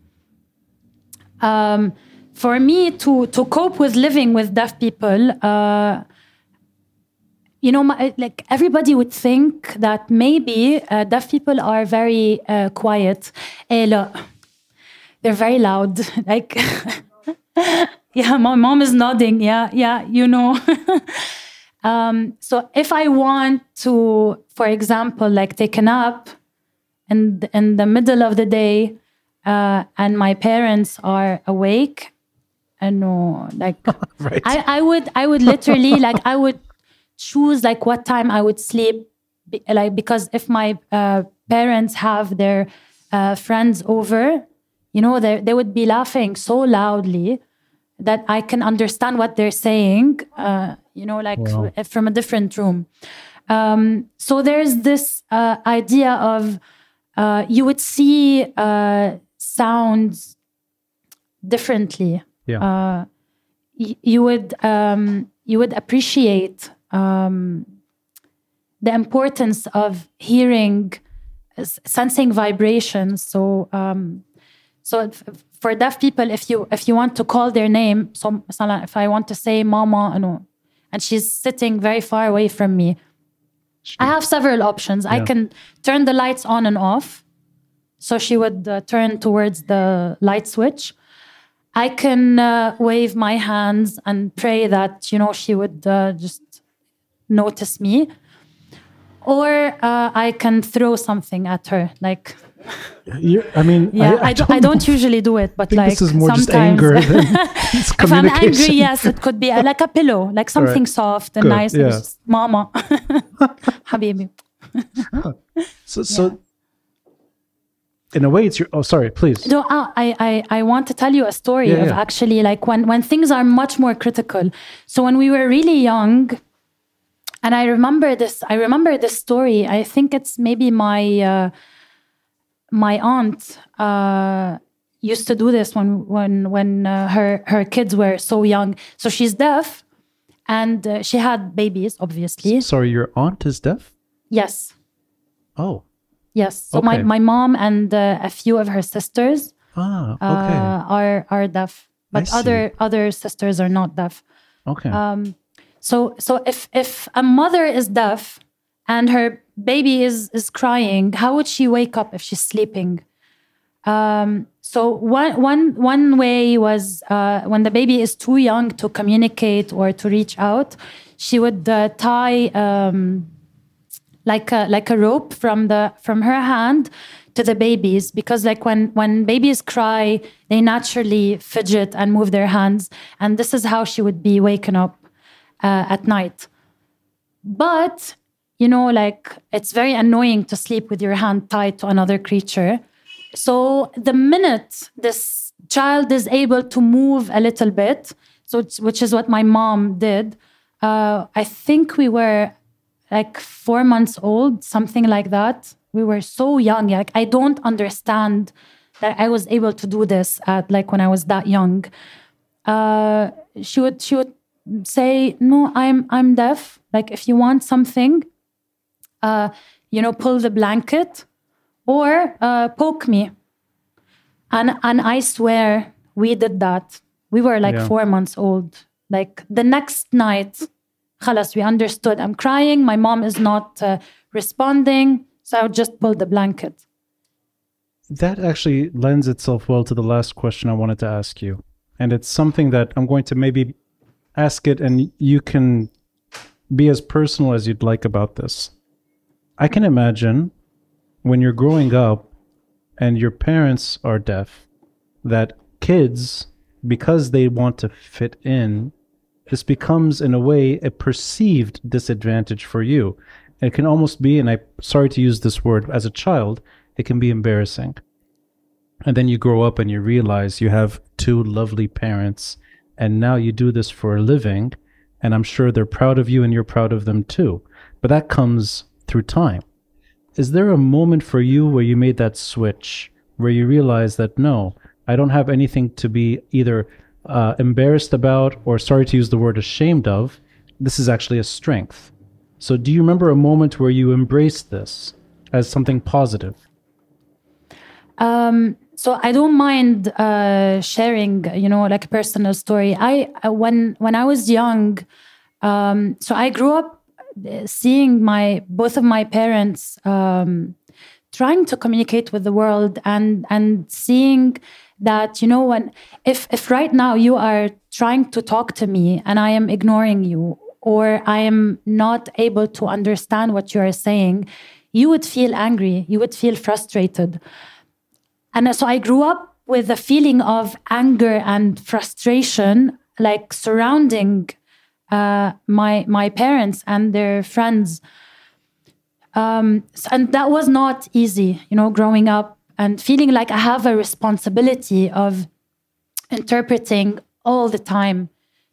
Um, for me to to cope with living with deaf people, uh, you know, my, like everybody would think that maybe uh, deaf people are very uh, quiet. Eh, look, they're very loud. *laughs* like, *laughs* yeah, my mom is nodding. Yeah, yeah, you know. *laughs* um, so if I want to, for example, like take a nap in the, in the middle of the day, uh, and my parents are awake, and no, like right. I, I would I would literally like I would choose like what time I would sleep be- like because if my uh, parents have their uh, friends over you know they they would be laughing so loudly that I can understand what they're saying uh, you know like Wow. from a different room um, so there's this uh, idea of uh, you would see uh, sounds differently. Yeah. Uh, you would um, you would appreciate um, the importance of hearing, sensing vibrations. So, um, so for deaf people, if you if you want to call their name, so if I want to say "mama," and she's sitting very far away from me. I have several options. Yeah. I can turn the lights on and off, so she would uh, turn towards the light switch. I can uh, wave my hands and pray that you know she would uh, just notice me, or uh, I can throw something at her, like You- I mean, yeah, I, don't, I don't usually do it, but like this is more just sometimes. anger than *laughs* *laughs* if I'm angry, yes, it could be like a pillow, like something soft and Good, nice. and yeah. just, Mama, *laughs* habibi. So, so in a way, it's your. Oh, sorry, please. No, uh, I, I, I want to tell you a story Yeah, of yeah. actually like when, when things are much more critical. So when we were really young, and I remember this, I remember this story. I think it's maybe my uh, my aunt uh, used to do this when when when uh, her her kids were so young. So she's deaf, and uh, she had babies, obviously. Sorry, your aunt is deaf. Yes, Oh, yes. So my Okay. my mom and uh, a few of her sisters ah, okay, uh, are are deaf, but other other sisters are not deaf. okay. Um, so so if if a mother is deaf and her baby is is crying, how would she wake up if she's sleeping? Um, so one one one way was uh, when the baby is too young to communicate or to reach out, she would uh, tie. Um, like a like a rope from the from her hand to the babies because like when when babies cry they naturally fidget and move their hands and this is how she would be waken up uh, at night but you know like it's very annoying to sleep with your hand tied to another creature so the minute this child is able to move a little bit so which is what my mom did uh, i think we were like four months old, something like that. We were so young. Like I don't understand that I was able to do this at like when I was that young. Uh, she would she would say no i'm i'm deaf. Like if you want something uh you know pull the blanket or uh, poke me. And and i swear we did that. We were like yeah. four months old. Like the next night khalas we understood. I'm crying. My mom is not uh, responding. So i just pull the blanket. That actually lends itself well to the last question i wanted to ask you. And it's something that i'm going to maybe ask it, and you can be as personal as you'd like about this. I can imagine when you're growing up and your parents are deaf, that kids, because they want to fit in, this becomes in a way a perceived disadvantage for you. It can almost be, and I'm sorry to use this word, as a child, it can be embarrassing. And then you grow up and you realize you have two lovely parents, and now you do this for a living, and I'm sure they're proud of you and you're proud of them too. But that comes through time. Is there a moment for you where you made that switch, where you realize that no, I don't have anything to be either uh, embarrassed about or sorry to use the word ashamed of? This is actually a strength. So, do you remember a moment where you embraced this as something positive? Um, so I don't mind uh, sharing, you know, like a personal story. I uh, when when I was young, um, so I grew up uh, seeing my both of my parents um, trying to communicate with the world and and seeing that you know when if if right now you are trying to talk to me and I am ignoring you or I am not able to understand what you are saying, you would feel angry. You would feel frustrated. And so I grew up with a feeling of anger and frustration, like surrounding uh, my my parents and their friends. Um, and that was not easy, you know, growing up and feeling like I have a responsibility of interpreting all the time.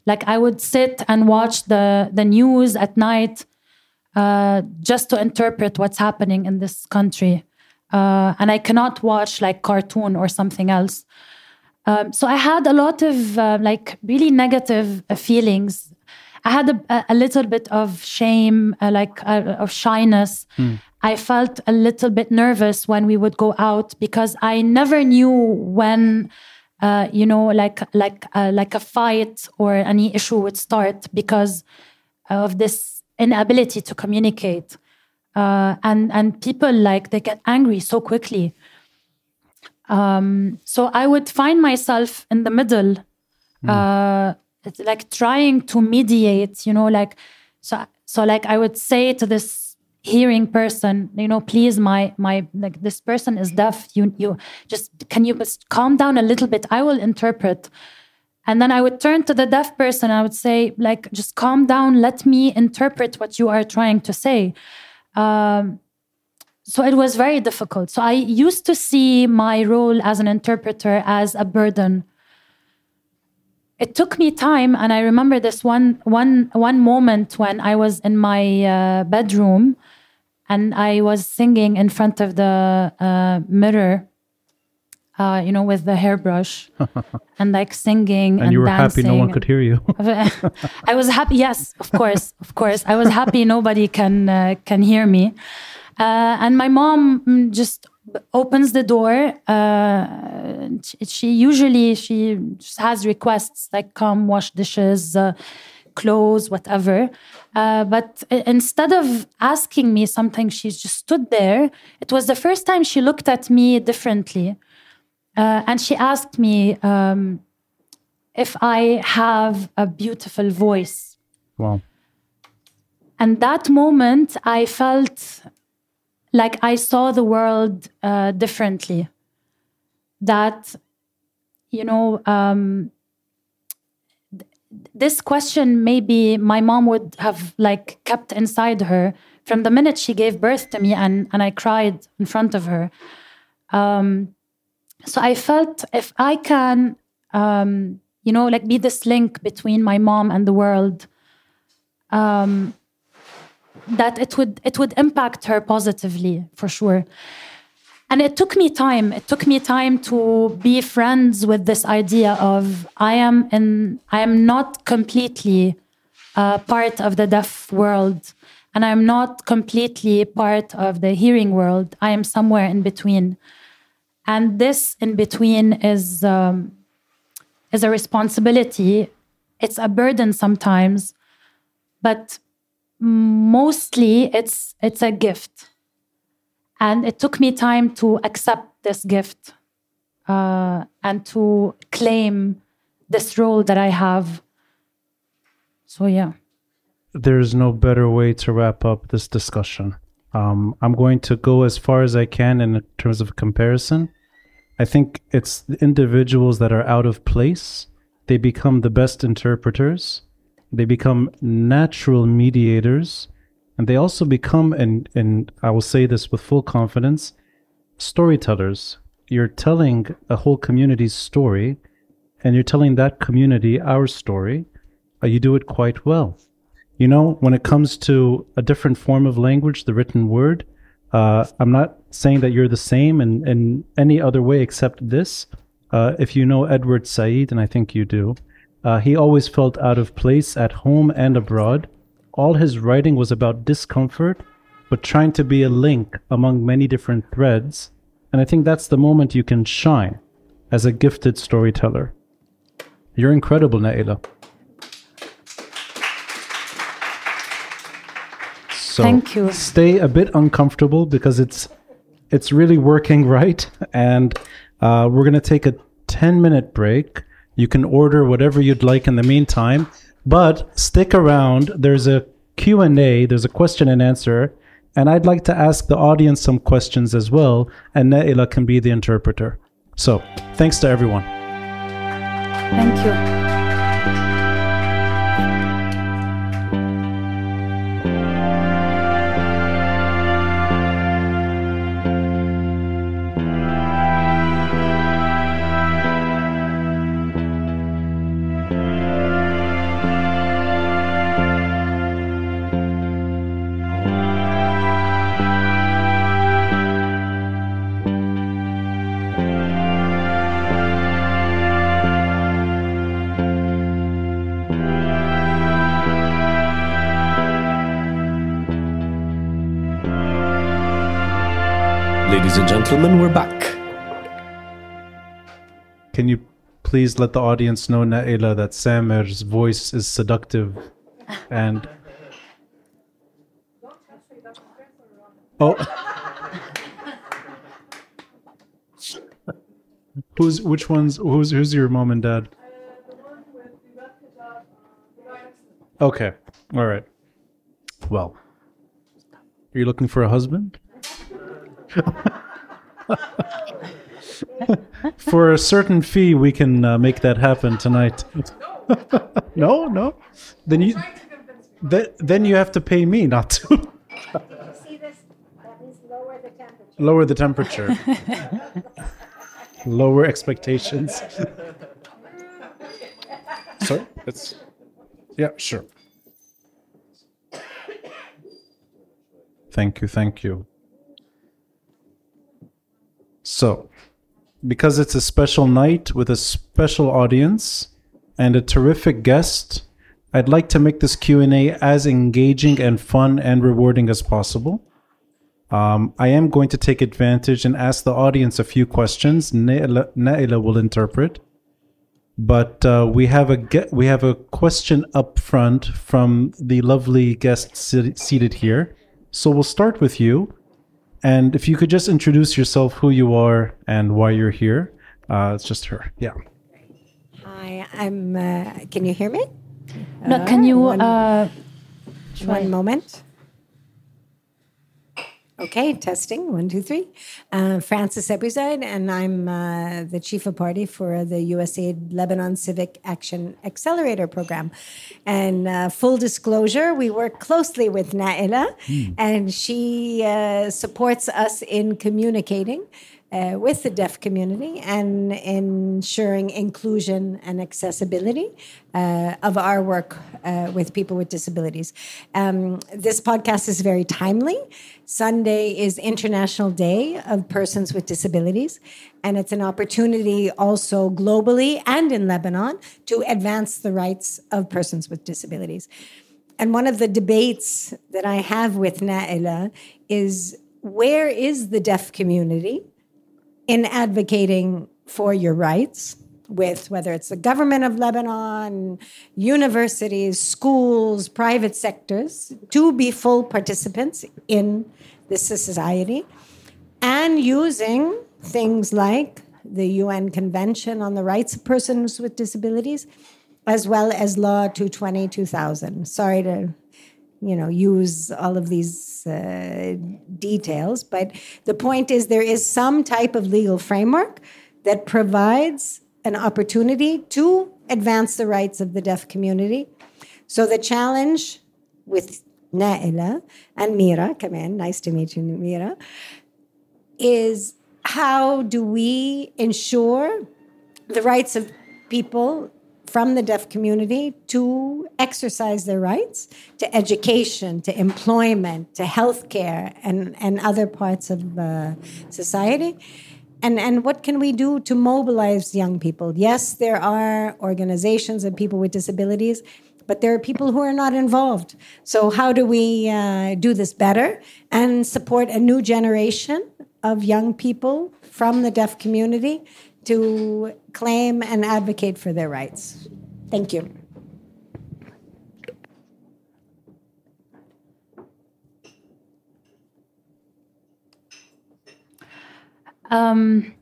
Like I would sit and watch the the news at night uh, just to interpret what's happening in this country. Uh, and I cannot watch like cartoon or something else. Um, so I had a lot of uh, like really negative uh, feelings. I had a, a little bit of shame, uh, like uh, of shyness. I felt a little bit nervous when we would go out because I never knew when, uh, you know, like like uh, like a fight or any issue would start because of this inability to communicate. Uh, and and people like they get angry so quickly. Um, so I would find myself in the middle, uh, like trying to mediate. You know, like so so like I would say to this hearing person, you know, please, my my like this person is deaf. You you just can you just calm down a little bit? I will interpret. And then I would turn to the deaf person. I would say, like, just calm down. Let me interpret what you are trying to say. Um, so it was very difficult. So I used to see my role as an interpreter as a burden. It took me time, and I remember this one one one moment when I was in my uh, bedroom, and I was singing in front of the uh, mirror. Uh, you know, with the hairbrush, *laughs* and like singing and, And you were happy no one could hear you. *laughs* I was happy. Yes, of course, of course. I was happy. Nobody can uh, can hear me, uh, and my mom mm, just opens the door. Uh, she, usually she just has requests like come wash dishes, uh, clothes, whatever. Uh, but instead of asking me something, she just stood there. It was the first time she looked at me differently, uh, and she asked me. Um, if I have a beautiful voice. wow. And that moment, I felt like I saw the world uh, differently. That, you know, um, th- this question maybe my mom would have like kept inside her from the minute she gave birth to me, and and I cried in front of her. Um, so I felt if I can, um, you know, like be this link between my mom and the world, um, that it would it would impact her positively for sure. And it took me time. It took me time to be friends with this idea of I am in I am not completely uh, part of the deaf world, and I'm not completely part of the hearing world. I am somewhere in between, and this in between is um, is a responsibility. It's a burden sometimes, but mostly it's it's a gift and it took me time to accept this gift uh, and to claim this role that i have so yeah There's no better way to wrap up this discussion. Um, I'm going to go as far as I can in terms of comparison. I think it's the individuals that are out of place. They become the best interpreters. They become natural mediators. And they also become, and, and I will say this with full confidence, storytellers. You're telling a whole community's story, and you're telling that community our story. Uh, you do it quite well. You know, when it comes to a different form of language, the written word, uh, I'm not saying that you're the same in, in any other way except this. Uh, if you know Edward Said, and I think you do, uh, he always felt out of place at home and abroad. All his writing was about discomfort, but trying to be a link among many different threads. And I think that's the moment you can shine as a gifted storyteller. You're incredible, Naila. So Thank you. Stay a bit uncomfortable because it's it's really working *laughs* right, and uh, we're gonna take a ten minute break. You can order whatever you'd like in the meantime, but stick around. There's a Q and A. There's a question and answer, and I'd like to ask the audience some questions as well, and Naila can be the interpreter. So thanks to everyone. thank you Can you please let the audience know, Naila, that Samer's voice is seductive and. *laughs* Oh. who's which ones? Who's who's your mom and dad? Okay, all right. Well, are you looking for a husband? *laughs* *laughs* for a certain fee, we can uh, make that happen tonight. *laughs* no, no. Then you, th- then you have to pay me not *laughs* to See this? That lower the temperature. lower the temperature, lower expectations. Sorry, it's yeah, sure. Thank you, thank you. So, because it's a special night with a special audience and a terrific guest, I'd like to make this Q&A as engaging and fun and rewarding as possible. Um, I am going to take advantage and ask the audience a few questions. Naila, will interpret. But uh, we have a we have a question up front from the lovely guest seated here. So we'll start with you, and if you could just introduce yourself, who you are, and why you're here. Uh, it's just her. Yeah. Hi, I'm. Uh, can you hear me? No, can you one- uh, One moment. Okay, testing. One, two, three. Uh, Francis Ebuzide, and I'm uh, the chief of party for the USAID Lebanon Civic Action Accelerator Program. And uh, full disclosure, we work closely with Naila, and she uh, supports us in communicating uh, with the deaf community and ensuring inclusion and accessibility uh, of our work uh, with people with disabilities. Um, this podcast is very timely. Sunday is International Day of Persons with Disabilities, and it's an opportunity also globally and in Lebanon to advance the rights of persons with disabilities. And one of the debates that I have with Naila is where is the deaf community? In advocating for your rights with whether it's the government of Lebanon, universities, schools, private sectors, to be full participants in this society, and using things like the UN Convention on the Rights of Persons with Disabilities, as well as Law 220 2000. Sorry to you know use all of these uh, details but the point is there is some type of legal framework that provides an opportunity to advance the rights of the deaf community. So the challenge with Naila and Mira come in nice to meet you Mira is how do we ensure the rights of people from the deaf community to exercise their rights to education, to employment, to healthcare, and, and other parts of uh, society. And, and what can we do to mobilize young people? Yes, there are organizations and people with disabilities, but there are people who are not involved. So, how do we uh, do this better and support a new generation of young people from the deaf community to claim and advocate for their rights. Thank you. Um,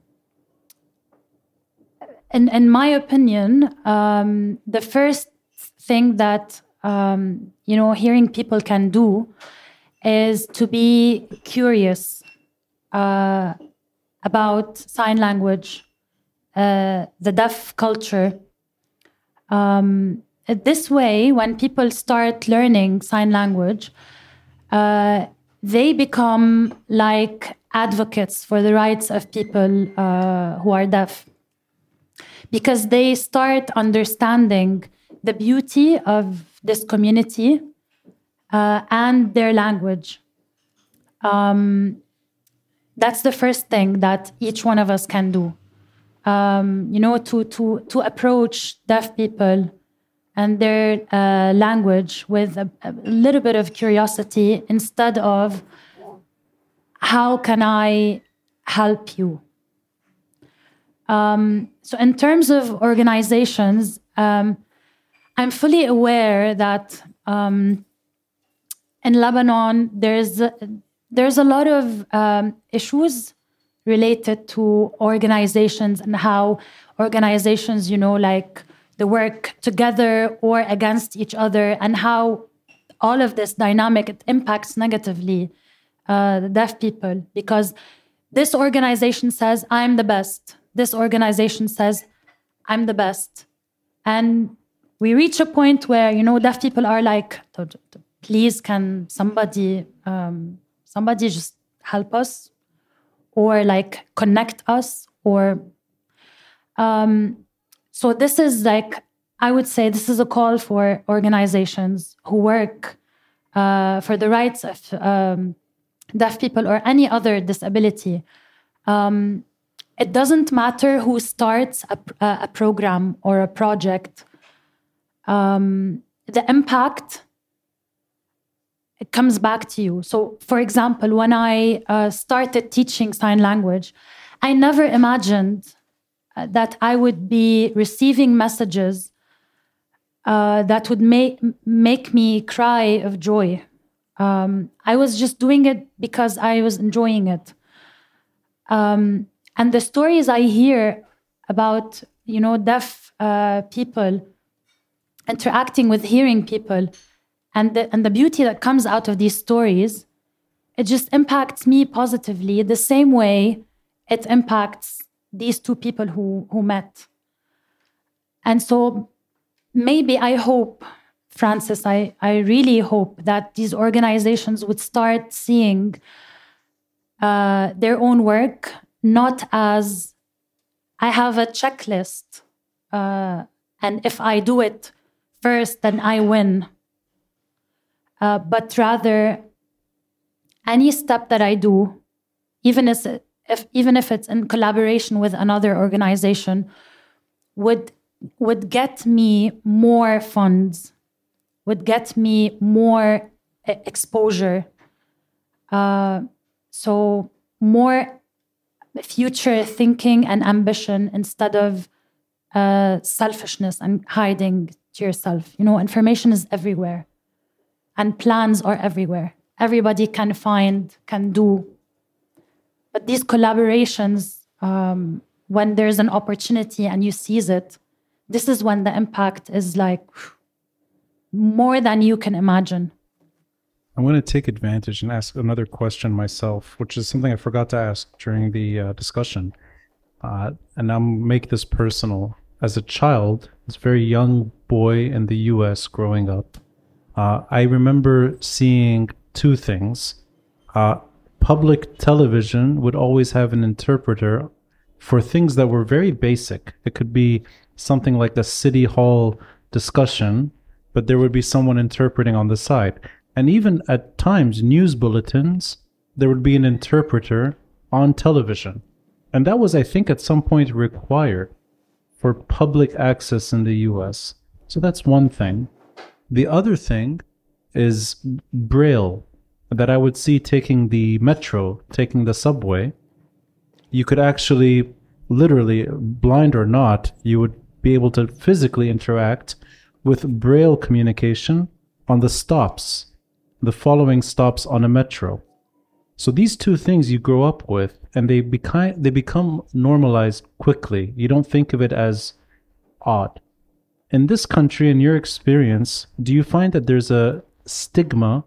in, in my opinion, um, the first thing that um, you know hearing people can do is to be curious uh, about sign language, uh, the deaf culture. Um, this way, when people start learning sign language, uh, they become like advocates for the rights of people uh, who are deaf because they start understanding the beauty of this community uh, and their language. Um, that's the first thing that each one of us can do. Um, you know, to to to approach deaf people and their uh, language with a, a little bit of curiosity instead of how can I help you. Um, so, in terms of organizations, um, I'm fully aware that um, in Lebanon there's there's a lot of um, issues related to organizations and how organizations, you know, like they work together or against each other, and how all of this dynamic it impacts negatively uh, the deaf people because this organization says I'm the best this organization says, I'm the best. And we reach a point where, you know, deaf people are like, please, can somebody, um, somebody just help us or like connect us or, um, so this is like, I would say this is a call for organizations who work uh, for the rights of um, deaf people or any other disability. Um, it doesn't matter who starts a, a program or a project. Um, the impact it comes back to you. So, for example, when I uh, started teaching sign language, I never imagined uh, that I would be receiving messages uh, that would make make me cry of joy. Um, I was just doing it because I was enjoying it. Um, and the stories I hear about, you know, deaf uh, people interacting with hearing people and the, and the beauty that comes out of these stories, it just impacts me positively the same way it impacts these two people who, who met. And so maybe I hope, Francis, I, I really hope that these organizations would start seeing uh, their own work not as I have a checklist, uh, and if I do it first, then I win. Uh, but rather, any step that I do, even if, if even if it's in collaboration with another organization, would would get me more funds, would get me more exposure. Uh, so more future thinking and ambition instead of uh, selfishness and hiding to yourself. You know, information is everywhere and plans are everywhere. Everybody can find, can do. But these collaborations, um, when there's an opportunity and you seize it, this is when the impact is like more than you can imagine. I want to take advantage and ask another question myself, which is something I forgot to ask during the uh, discussion. Uh, and I'll make this personal. As a child, as a very young boy in the US growing up, uh, I remember seeing two things. Uh, public television would always have an interpreter for things that were very basic. It could be something like a city hall discussion, but there would be someone interpreting on the side. And even at times, news bulletins, there would be an interpreter on television. And that was, I think, at some point required for public access in the US. So that's one thing. The other thing is Braille that I would see taking the metro, taking the subway. You could actually, literally, blind or not, you would be able to physically interact with Braille communication on the stops the following stops on a metro. So these two things you grow up with and they become they become normalized quickly. You don't think of it as odd. In this country in your experience, do you find that there's a stigma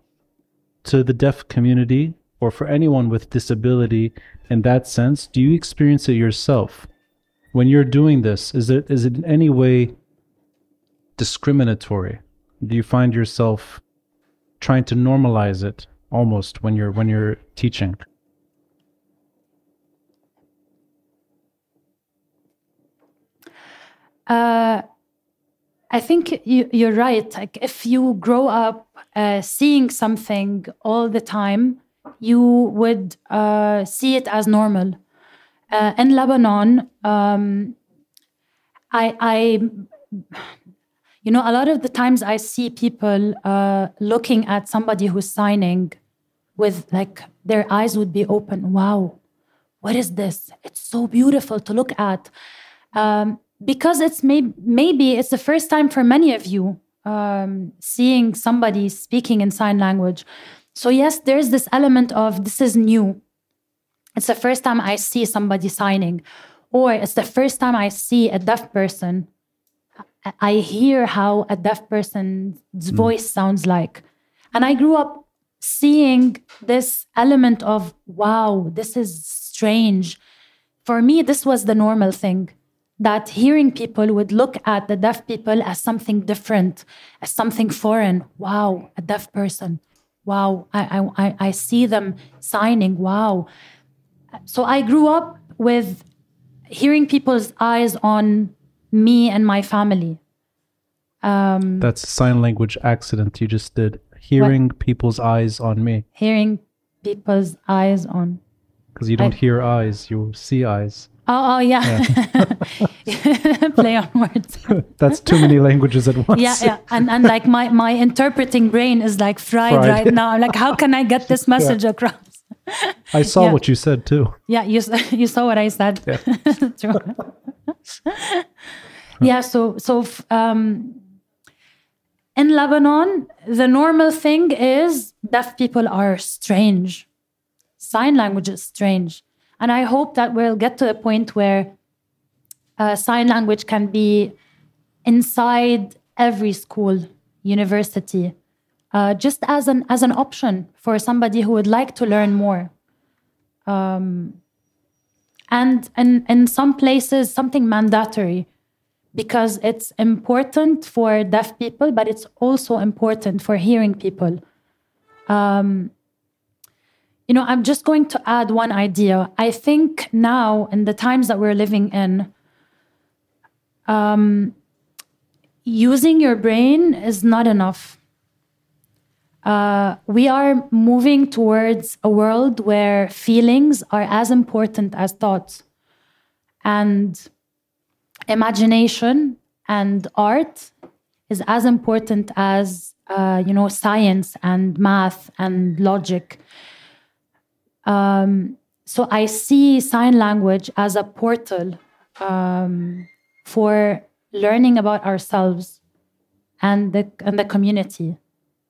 to the deaf community or for anyone with disability in that sense? Do you experience it yourself? When you're doing this, is it is it in any way discriminatory? Do you find yourself trying to normalize it almost when you're when you're teaching uh, I think you, are right. Like if you grow up uh, seeing something all the time, you would uh, see it as normal. Uh, in Lebanon, um, I, I you know, a lot of the times I see people uh, looking at somebody who's signing with like their eyes would be open. Wow, what is this? It's so beautiful to look at. Um, because it's may- maybe it's the first time for many of you um, seeing somebody speaking in sign language. So, yes, there's this element of this is new. It's the first time I see somebody signing, or it's the first time I see a deaf person. I hear how a deaf person's voice sounds like. And I grew up seeing this element of, wow, this is strange. For me, this was the normal thing that hearing people would look at the deaf people as something different, as something foreign. Wow, a deaf person. Wow, I, I, I see them signing. Wow. So I grew up with hearing people's eyes on me and my family. Um, That's a sign language accident you just did. Hearing people's eyes on me. Hearing people's eyes on. Because you don't I- hear eyes, you see eyes. Oh, oh yeah. *laughs* Play on words. *laughs* That's too many languages at once. yeah yeah and and like my my interpreting brain is like fried, Fried. right now I'm like how can i get this *laughs* message across I saw Yeah. what you said too. yeah you you saw what i said True. yeah so so um in lebanon the normal thing is deaf people are strange sign language is strange and i hope that we'll get to a point where uh, sign language can be inside every school, university, uh, just as an as an option for somebody who would like to learn more. Um, and and in some places, something mandatory, because it's important for deaf people, but it's also important for hearing people. Um, you know, I'm just going to add one idea. I think now, in the times that we're living in, using your brain is not enough. Uh, we are moving towards a world where feelings are as important as thoughts, and imagination and art is as important as uh, you know science and math and logic. Um, so I see sign language as a portal um, for learning about ourselves and the and the community,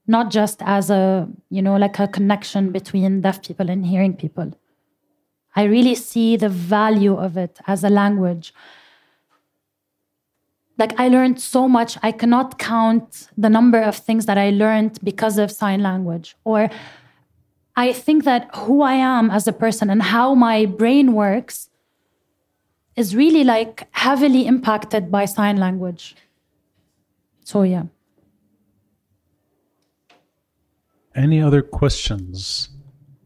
not just as a you know like a connection between deaf people and hearing people. I really see the value of it as a language. Like I learned so much, I cannot count the number of things that I learned because of sign language. Or I think that who I am as a person and how my brain works is really like heavily impacted by sign language. So yeah. Any other questions,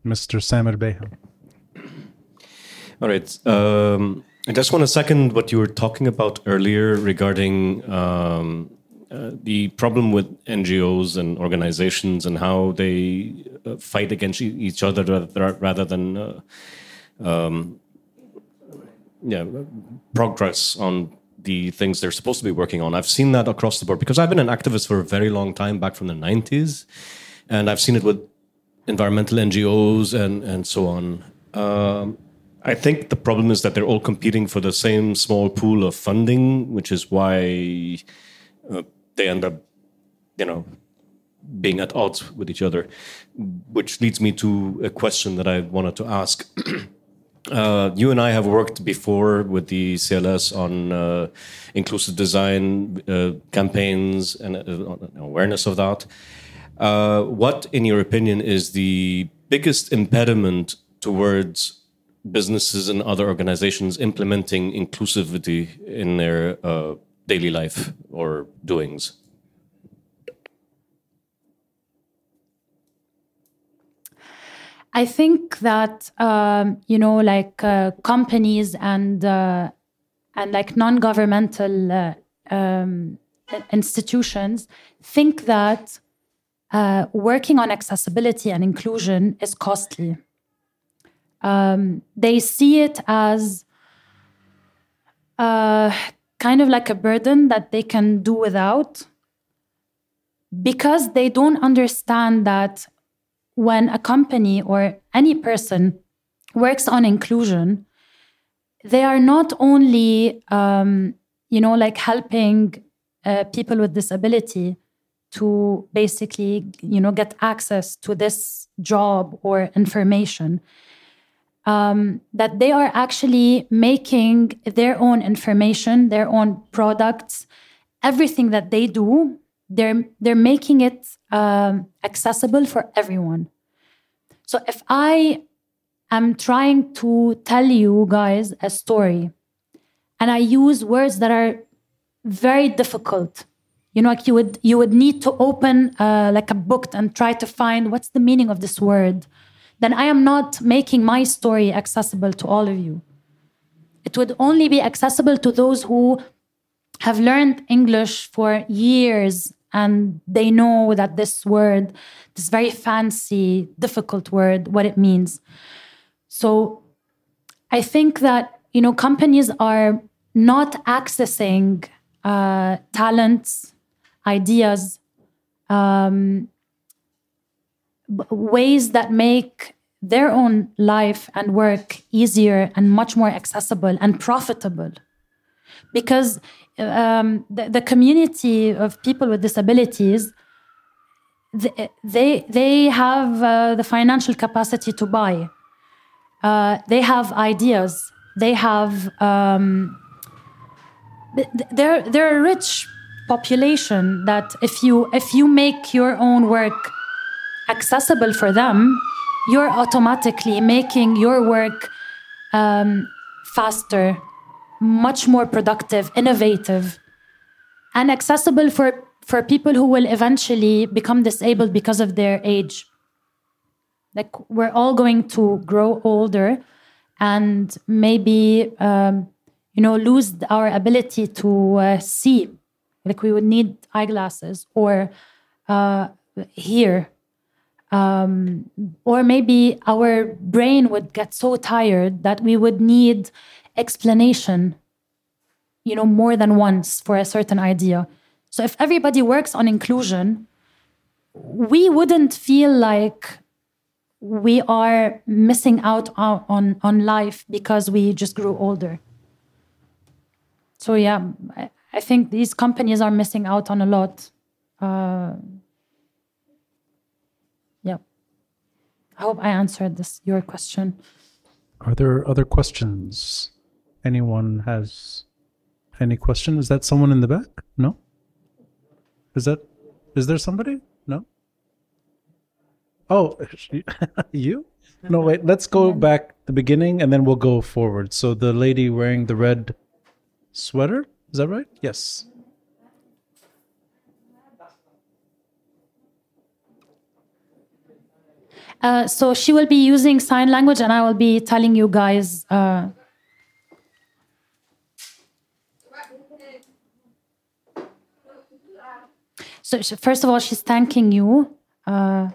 Mr. Samir Beha? All right. Um, I just want to second what you were talking about earlier regarding um, uh, the problem with NGOs and organizations and how they fight against each other rather, rather than uh, um, yeah, progress on the things they're supposed to be working on. I've seen that across the board because I've been an activist for a very long time, back from the 90s, and I've seen it with environmental NGOs and, and so on. Um, I think the problem is that they're all competing for the same small pool of funding, which is why uh, they end up, you know, being at odds with each other. Which leads me to a question that I wanted to ask. *clears throat* Uh, you and I have worked before with the CLS on uh, inclusive design uh, campaigns and uh, awareness of that. Uh, what, in your opinion, is the biggest impediment towards businesses and other organizations implementing inclusivity in their uh, daily life or doings? I think that um, you know, like uh, companies and uh, and like non-governmental uh, um, institutions think that uh, working on accessibility and inclusion is costly. Um, they see it as uh, kind of like a burden that they can do without because they don't understand that when a company or any person works on inclusion, they are not only, um, you know, like helping uh, people with disability to basically, you know, get access to this job or information. Um, that they are actually making their own information, their own products, everything that they do, they're they're making it um, accessible for everyone. So if I am trying to tell you guys a story, and I use words that are very difficult, you know, like you would you would need to open uh, like a book and try to find what's the meaning of this word, then I am not making my story accessible to all of you. It would only be accessible to those who have learned English for years and they know that this word, this very fancy, difficult word, what it means. So I think that you know companies are not accessing uh, talents, ideas, um, ways that make their own life and work easier and much more accessible and profitable. Because um, the, the community of people with disabilities, they, they have uh, the financial capacity to buy. Uh, they have ideas. They have, um, they're, they're a rich population that if you, if you make your own work accessible for them, you're automatically making your work um, faster, much more productive, innovative, and accessible for, for people who will eventually become disabled because of their age. Like, we're all going to grow older and maybe, um, you know, lose our ability to uh, see. Like, we would need eyeglasses or uh, hear. Um, or maybe our brain would get so tired that we would need explanation, you know, more than once for a certain idea. So if everybody works on inclusion, we wouldn't feel like we are missing out on, on, life because we just grew older. So yeah, I, I think these companies are missing out on a lot. Uh, yeah. I hope I answered this your question. Are there other questions? Anyone has any question. Is that someone in the back? No? Is that is there somebody? No? Oh, *laughs* you? No, wait. Let's go back the beginning and then we'll go forward. So the lady wearing the red sweater, is that right? Yes. Uh, so she will be using sign language, and I will be telling you guys uh, So, first of all, she's thanking you. Uh,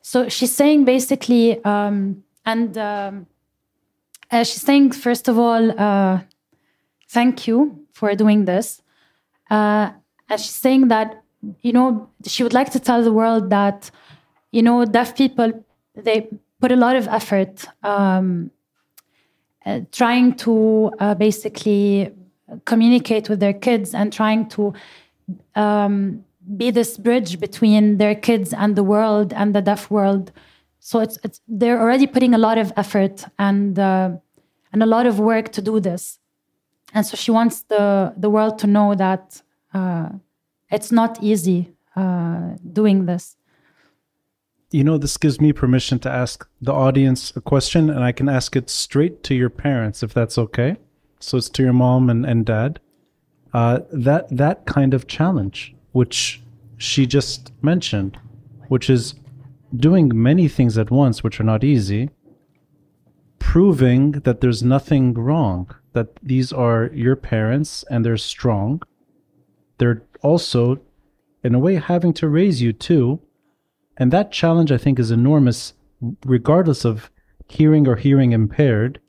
so she's saying basically, um, and um, uh, she's saying, first of all, uh, thank you for doing this. Uh, and she's saying that, you know, she would like to tell the world that, you know, deaf people, they put a lot of effort um, uh, trying to uh, basically communicate with their kids and trying to um, be this bridge between their kids and the world and the deaf world. So it's, it's they're already putting a lot of effort and uh, and a lot of work to do this and so she wants the the world to know that uh, it's not easy uh, doing this. You know, this gives me permission to ask the audience a question, and I can ask it straight to your parents, if that's okay. So it's to your mom and, and dad. Uh, that that kind of challenge, which she just mentioned, which is doing many things at once, which are not easy, proving that there's nothing wrong that these are your parents and they're strong. They're also, in a way, having to raise you too, And that challenge, I think, is enormous, regardless of hearing or hearing impaired,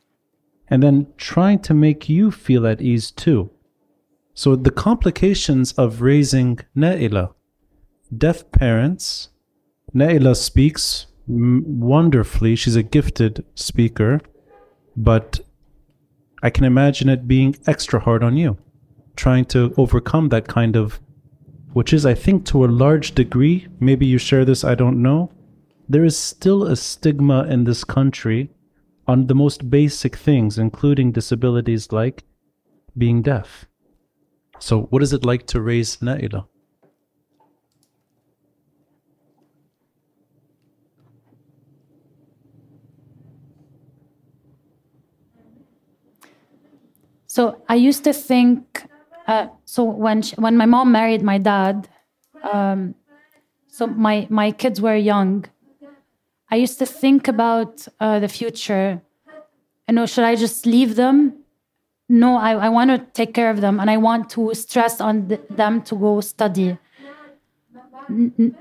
and then trying to make you feel at ease too. So the complications of raising Naila, deaf parents, Naila speaks wonderfully. She's a gifted speaker, but I can imagine it being extra hard on you, trying to overcome that kind of, which is, I think, to a large degree, maybe you share this, I don't know. There is still a stigma in this country on the most basic things, including disabilities like being deaf. So, what is it like to raise Naila? So I used to think. Uh, so when she, when my mom married my dad, um, so my my kids were young. I used to think about uh, the future. You know, should I just leave them? No, I, I want to take care of them, and I want to stress on th- them to go study. N-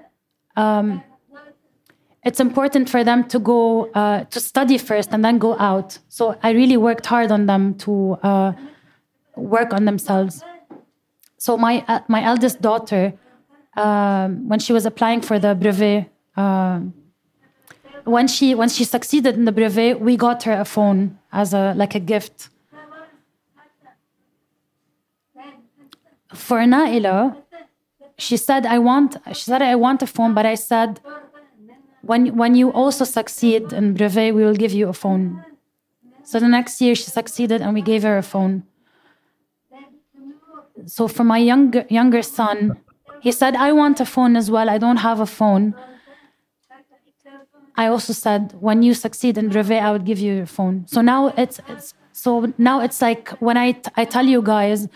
Um, it's important for them to go uh, to study first and then go out. So I really worked hard on them to uh, work on themselves. So my uh, my eldest daughter, um, when she was applying for the brevet, um, when she when she succeeded in the brevet, we got her a phone as a like a gift. For Naila, she said, "I want." She said, "I want a phone," but I said, when when you also succeed in brevet, we will give you a phone. So the next year she succeeded, and we gave her a phone. So for my younger younger son, he said, "I want a phone as well. I don't have a phone." I also said, "When you succeed in brevet, I would give you your phone." So now it's, it's so now it's like when I I tell you guys,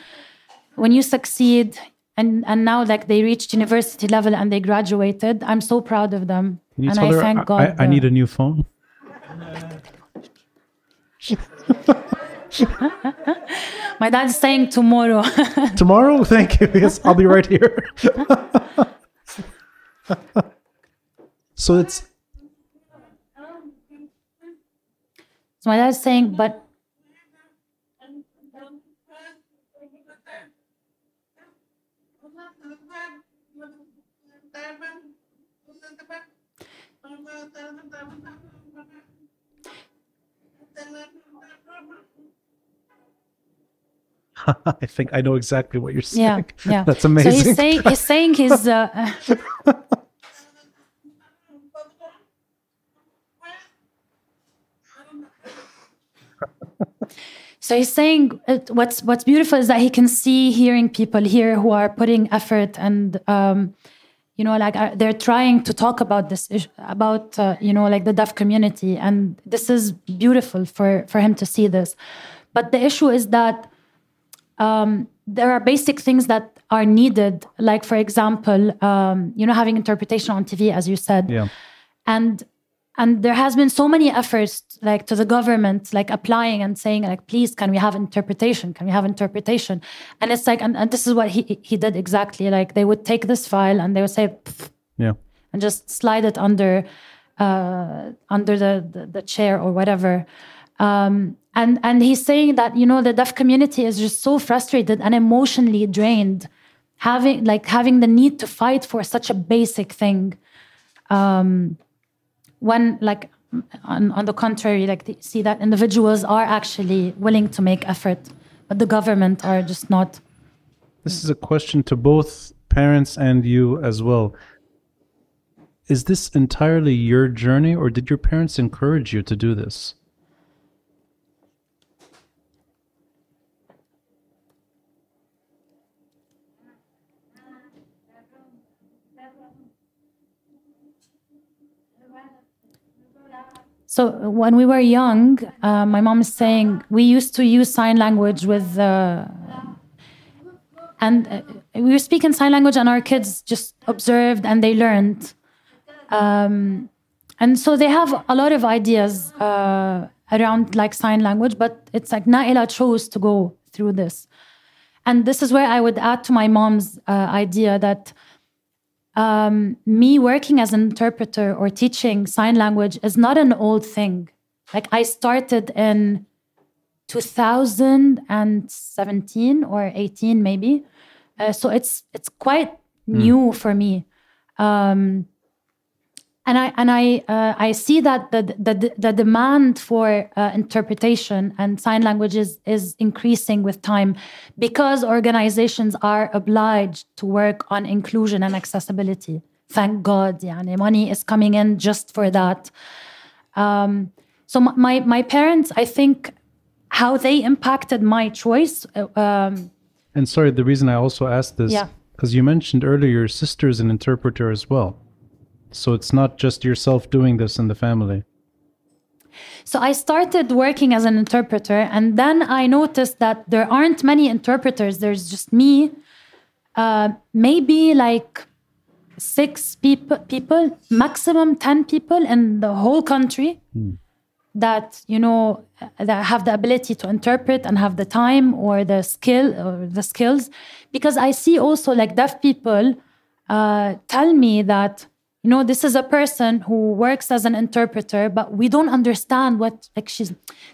when you succeed. And, and now like they reached university level and they graduated i'm so proud of them and I her thank God. I, I need a new phone? *laughs* My dad's saying tomorrow. *laughs* Tomorrow? Thank you. Yes, I'll be right here. *laughs* so it's so my dad's saying, but *laughs* I think I know exactly what you're saying. yeah. yeah. *laughs* That's amazing. So amazing. he's saying he's *laughs* saying he's. Uh, So he's saying uh, what's what's beautiful is that he can see, hearing people here who are putting effort and um, you know like uh, they're trying to talk about this issue, about uh, you know like the deaf community, and this is beautiful for for him to see this. But the issue is that um, there are basic things that are needed, like for example, um, you know having interpretation on TV, as you said, yeah. and and there has been so many efforts like to the government like applying and saying like please can we have interpretation? Can we have interpretation? And it's like and, and this is what he he did exactly. Like they would take this file and they would say Yeah. and just slide it under uh, under the, the the chair or whatever. Um, and and he's saying that you know the deaf community is just so frustrated and emotionally drained having like having the need to fight for such a basic thing when like on, on the contrary like see that individuals are actually willing to make effort but the government are just not This is a question to both parents and you as well. Is this entirely your journey, or did your parents encourage you to do this? So when we were young uh, my mom is saying we used to use sign language with uh, and uh, we were speaking sign language and our kids just observed and they learned. Um, and so they have a lot of ideas uh, around like sign language but it's like naila chose to go through this. And this is where i would add to my mom's uh, idea that um, me working as an interpreter or teaching sign language is not an old thing. Like I started in 2017 or 18 maybe, uh, so it's it's quite new for me. Um, and I and I uh, I see that the the, the demand for uh, interpretation and sign languages is increasing with time because organizations are obliged to work on inclusion and accessibility. Thank God, yani money is coming in just for that. Um, so my my parents, I think, how they impacted my choice. uh, Um, And sorry, the reason I also asked this, Yeah. because you mentioned earlier your sister's an interpreter as well. So it's not just yourself doing this in the family. So I started working as an interpreter, and then I noticed that there aren't many interpreters. There's just me, uh, maybe like six people, people, maximum ten people in the whole country that you know that have the ability to interpret and have the time or the skill or the skills. Because I see also like deaf people uh, tell me that you know this is a person who works as an interpreter but we don't understand what like she's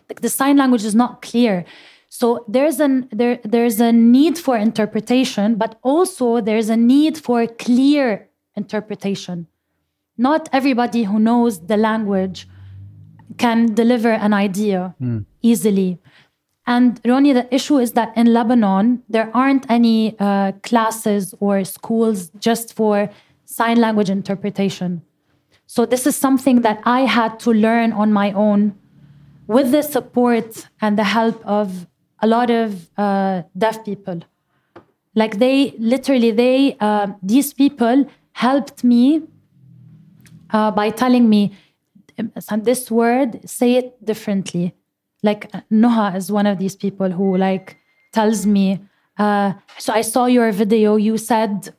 like the sign language is not clear. So there's an there there's a need for interpretation but also there's a need for clear interpretation. Not everybody who knows the language can deliver an idea easily. And Ronnie, the issue is that in Lebanon, there aren't any uh, classes or schools just for sign language interpretation. So, this is something that I had to learn on my own with the support and the help of a lot of uh, deaf people. Like, they literally, they, uh, these people helped me uh, by telling me "Um, this word, say it differently like uh, Noha is one of these people who like tells me uh, so i saw your video you said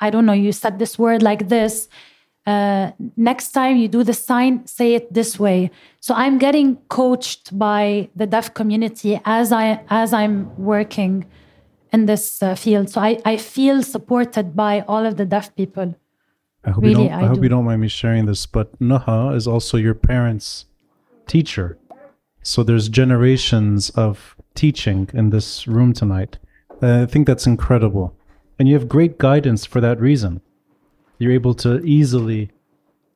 i don't know you said this word like this uh, next time you do the sign say it this way so i'm getting coached by the deaf community as i as i'm working in this uh, field so I, I feel supported by all of the deaf people I hope, you, Really, don't, I I hope do. you don't mind me sharing this, but Noha is also your parents' teacher. So there's generations of teaching in this room tonight. Uh, I think that's incredible. And you have great guidance for that reason. You're able to easily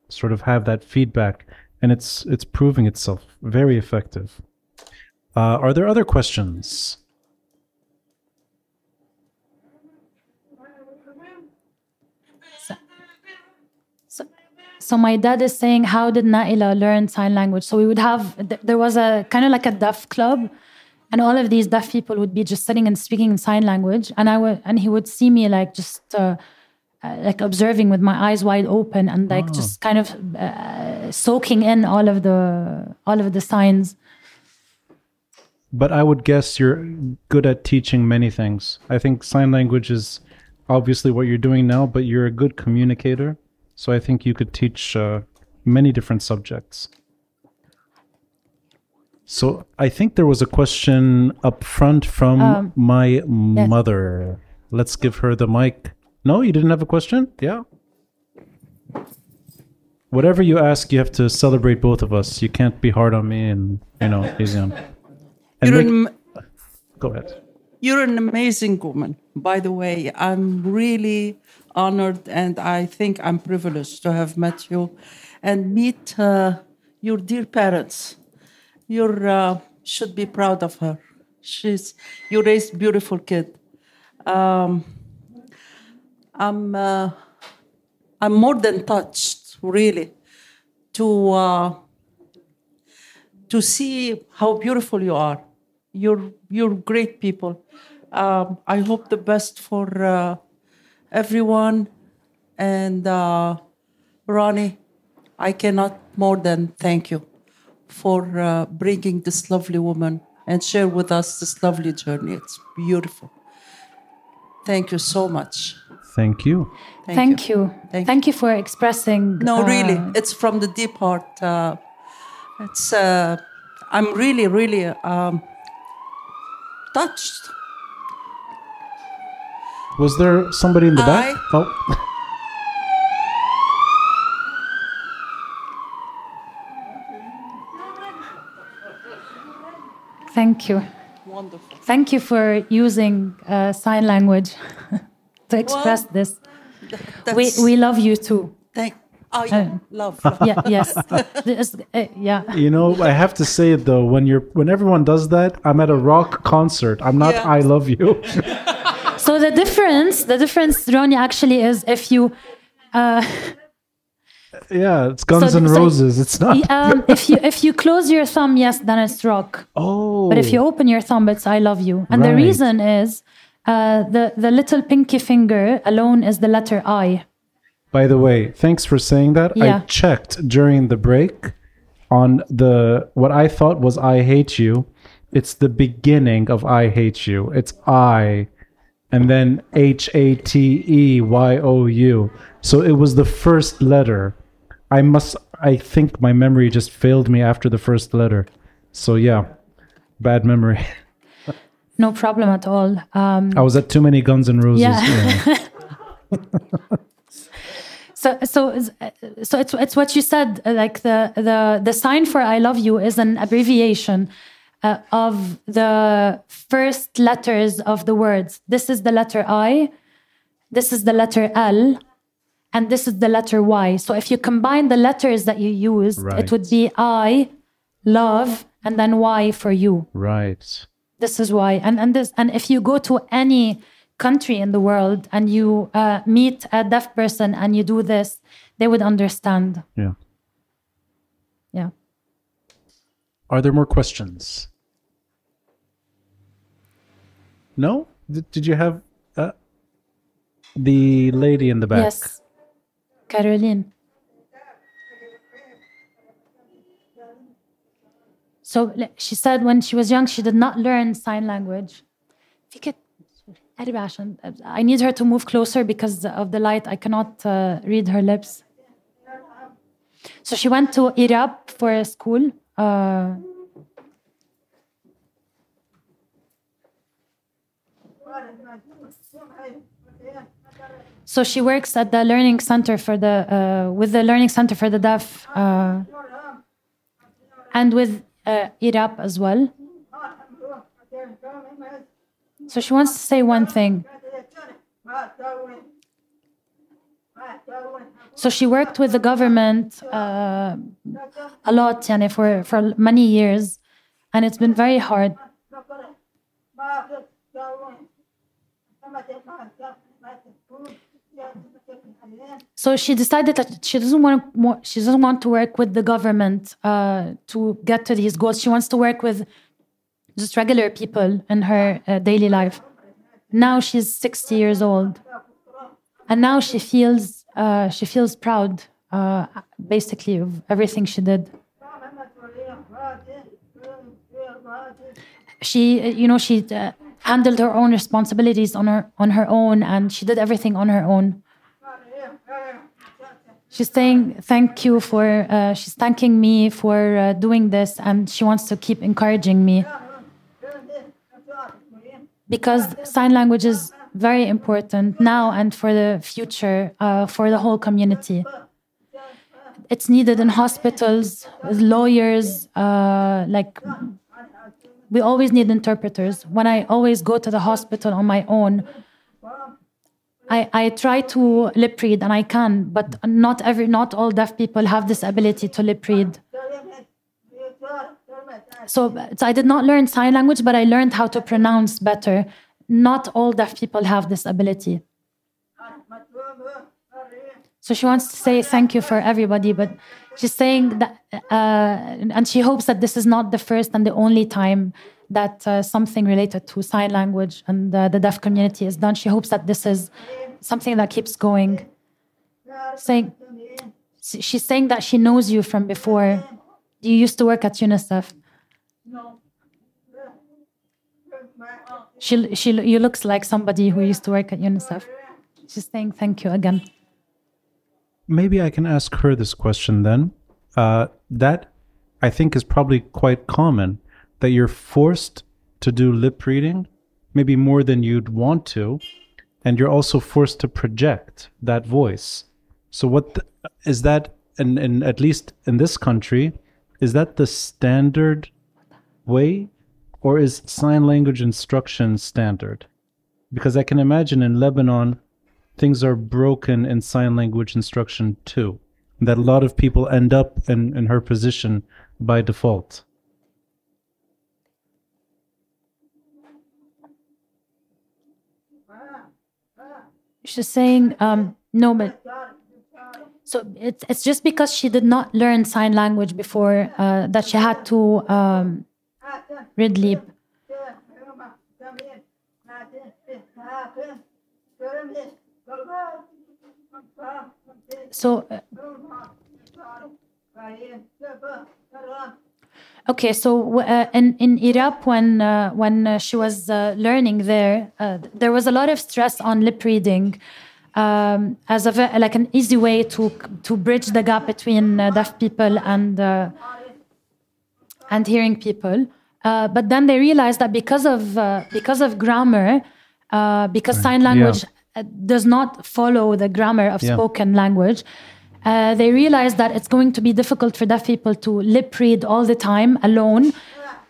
sort of have that feedback, and it's it's proving itself very effective. Uh, are there other questions? So, so my dad is saying, how did Naila learn sign language? So we would have, th- there was a kind of like a deaf club, and all of these deaf people would be just sitting and speaking in sign language, and I would, and he would see me like just. Uh, uh, like observing with my eyes wide open and like just kind of uh, soaking in all of the all of the signs But I would guess you're good at teaching many things. I think sign language is obviously what you're doing now, but you're a good communicator. So I think you could teach uh, many different subjects. So I think there was a question up front from Um, my mother. Let's give her the mic. No, you didn't have a question? Yeah. Whatever you ask, you have to celebrate both of us. You can't be hard on me and, you know, easy *laughs* on. And You're make- an, Go ahead. you're an amazing woman, by the way. I'm really honored and I think I'm privileged to have met you and meet uh, your dear parents. You uh, should be proud of her. She's you raised beautiful kid. Um, I'm uh, I'm more than touched, really, to uh, to see how beautiful you are. You're you're great people. Um, I hope the best for uh, everyone. And uh, Ronnie, I cannot more than thank you for uh, bringing this lovely woman and share with us this lovely journey. It's beautiful. Thank you so much. Thank you. thank, you Thank thank, you for expressing No, uh, really, it's from the deep heart. Uh, it's uh, I'm really, really um, touched. Was there somebody in the back? Oh, *laughs* Thank you. Wonderful. Thank you for using uh, sign language *laughs* to express Well, this. We, we love you too. Thank. Oh yeah, Uh, love. love. *laughs* Yeah, yes. This- uh, yeah. You know, I have to say it though. When you're when everyone does that, I'm at a rock concert. I'm not. Yeah. I love you. *laughs* So the difference, the difference, Ronnie, actually is if you, yeah, it's Guns So- N' so- Roses. It's not. um, *laughs* if you if you close your thumb, yes, then it's rock. Oh, But if you open your thumb, it's I love you. And the reason is uh, the the little pinky finger alone is the letter I. By the way, thanks for saying that. Yeah. I checked during the break on the what I thought was I hate you. It's the beginning of I hate you. It's I and then H A T E Y O U. So it was the first letter. I must I think my memory just failed me after the first letter. So yeah, bad memory. *laughs* No problem at all. Um, I was at too many Guns N' Roses. Yeah. yeah. *laughs* so so so it's it's what you said. uh, Like the the the sign for I love you is an abbreviation uh, of the first letters of the words. This is the letter I. This is the letter L. And this is the letter Y. So if you combine the letters that you use, it would be I, love, and then Y for you. Right. this is why and and this and if you go to any country in the world and you uh, meet a deaf person and you do this they would understand Yeah. yeah Are there more questions? No? Did, did you have uh, the lady in the back? yes Caroline. So she said when she was young, she did not learn sign language. Uh, I need her to move closer because of the light. I cannot uh, read her lips. So she went to IRAP for school. Uh, So she works at the learning center for the uh, with the learning center for the deaf, uh, and with uh, IRAP as well. So she wants to say one thing. So she worked with the government uh, a lot, yani, for for many years, and it's been very hard. So she decided that she doesn't want to she doesn't want to work with the government uh, to get to these goals. She wants to work with just regular people in her uh, daily life. Now she's 60 years old, and now she feels uh, she feels proud, uh, basically, of everything she did. She, you know, she uh, handled her own responsibilities on her on her own, and she did everything on her own. She's saying thank you for. Uh, she's thanking me for uh, doing this, and she wants to keep encouraging me because sign language is very important now and for the future uh, for the whole community. It's needed in hospitals with lawyers. Uh, like we always need interpreters. When I always go to the hospital on my own, I, I try to lip read and I can, but not every not all deaf people have this ability to lip read. So, so I did not learn sign language, but I learned how to pronounce better. Not all deaf people have this ability. So she wants to say thank you for everybody, but she's saying that, uh, and she hopes that this is not the first and the only time that uh, something related to sign language and uh, the deaf community is done. She hopes that this is something that keeps going. Saying, she's saying that she knows you from before. You used to work at UNICEF. No. She, she, you looks like somebody who used to work at UNICEF. She's saying thank you again. Maybe I can ask her this question then. Uh, that I think is probably quite common that you're forced to do lip reading, maybe more than you'd want to, and you're also forced to project that voice. So, what the, is that? And, and at least in this country, is that the standard way or is sign language instruction standard? Because I can imagine in Lebanon, things are broken in sign language instruction too. That a lot of people end up in, in her position by default. She's saying, um, no, but so it's it's just because she did not learn sign language before uh, that she had to um, read leap. So, uh, okay, so uh, in in IRAP, when uh, when uh, she was uh, learning there, uh, there was a lot of stress on lip reading um, as a like an easy way to to bridge the gap between uh, deaf people and uh, and hearing people. Uh, but then they realized that because of uh, because of grammar, uh, because sign language uh, does not follow the grammar of Yeah. spoken language, uh, they realized that it's going to be difficult for deaf people to lip read all the time alone.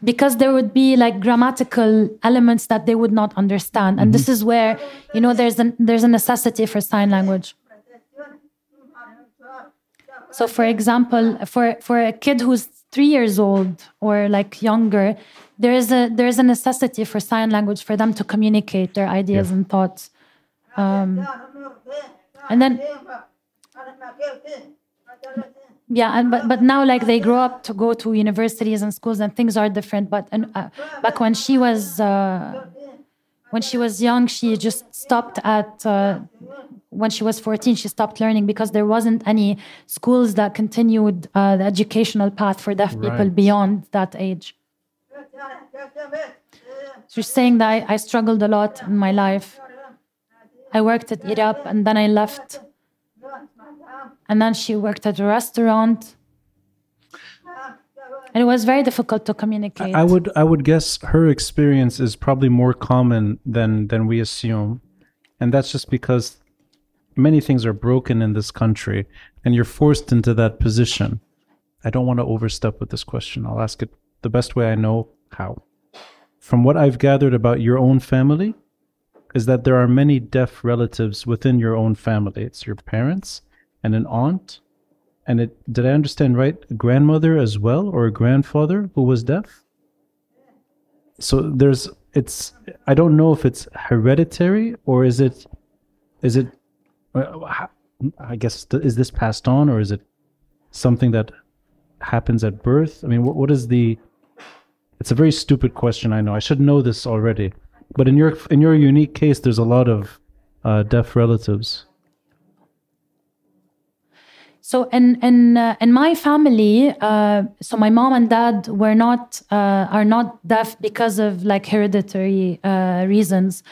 Because there would be like grammatical elements that they would not understand, and this is where you know there's a there's a necessity for sign language. So, for example, for for a kid who's three years old or like younger, there is a there is a necessity for sign language for them to communicate their ideas and thoughts. Um, and then, yeah, and but but now like they grow up to go to universities and schools and things are different. But and, uh, back when she was uh, when she was young, she just stopped at. Uh, when she was 14 she stopped learning because there wasn't any schools that continued uh, the educational path for deaf people Right. beyond that age she's saying that I, I struggled a lot in my life i worked at IRAP and then i left and then she worked at a restaurant and it was very difficult to communicate I would I would guess her experience is probably more common than than we assume, and that's just because many things are broken in this country, and you're forced into that position. I don't want to overstep with this question. I'll ask it the best way I know how. From what I've gathered about your own family, is that there are many deaf relatives within your own family. It's your parents and an aunt and it did I understand right? A grandmother as well, or a grandfather who was deaf. So there's it's I don't know if it's hereditary or is it is it uh, I guess is this passed on or is it something that happens at birth? I mean, what, what is the? It's a very stupid question. I know. I should know this already. But in your in your unique case, there's a lot of uh, deaf relatives. So in in uh, in my family, uh, so my mom and dad were not uh, are not deaf because of like hereditary uh, reasons.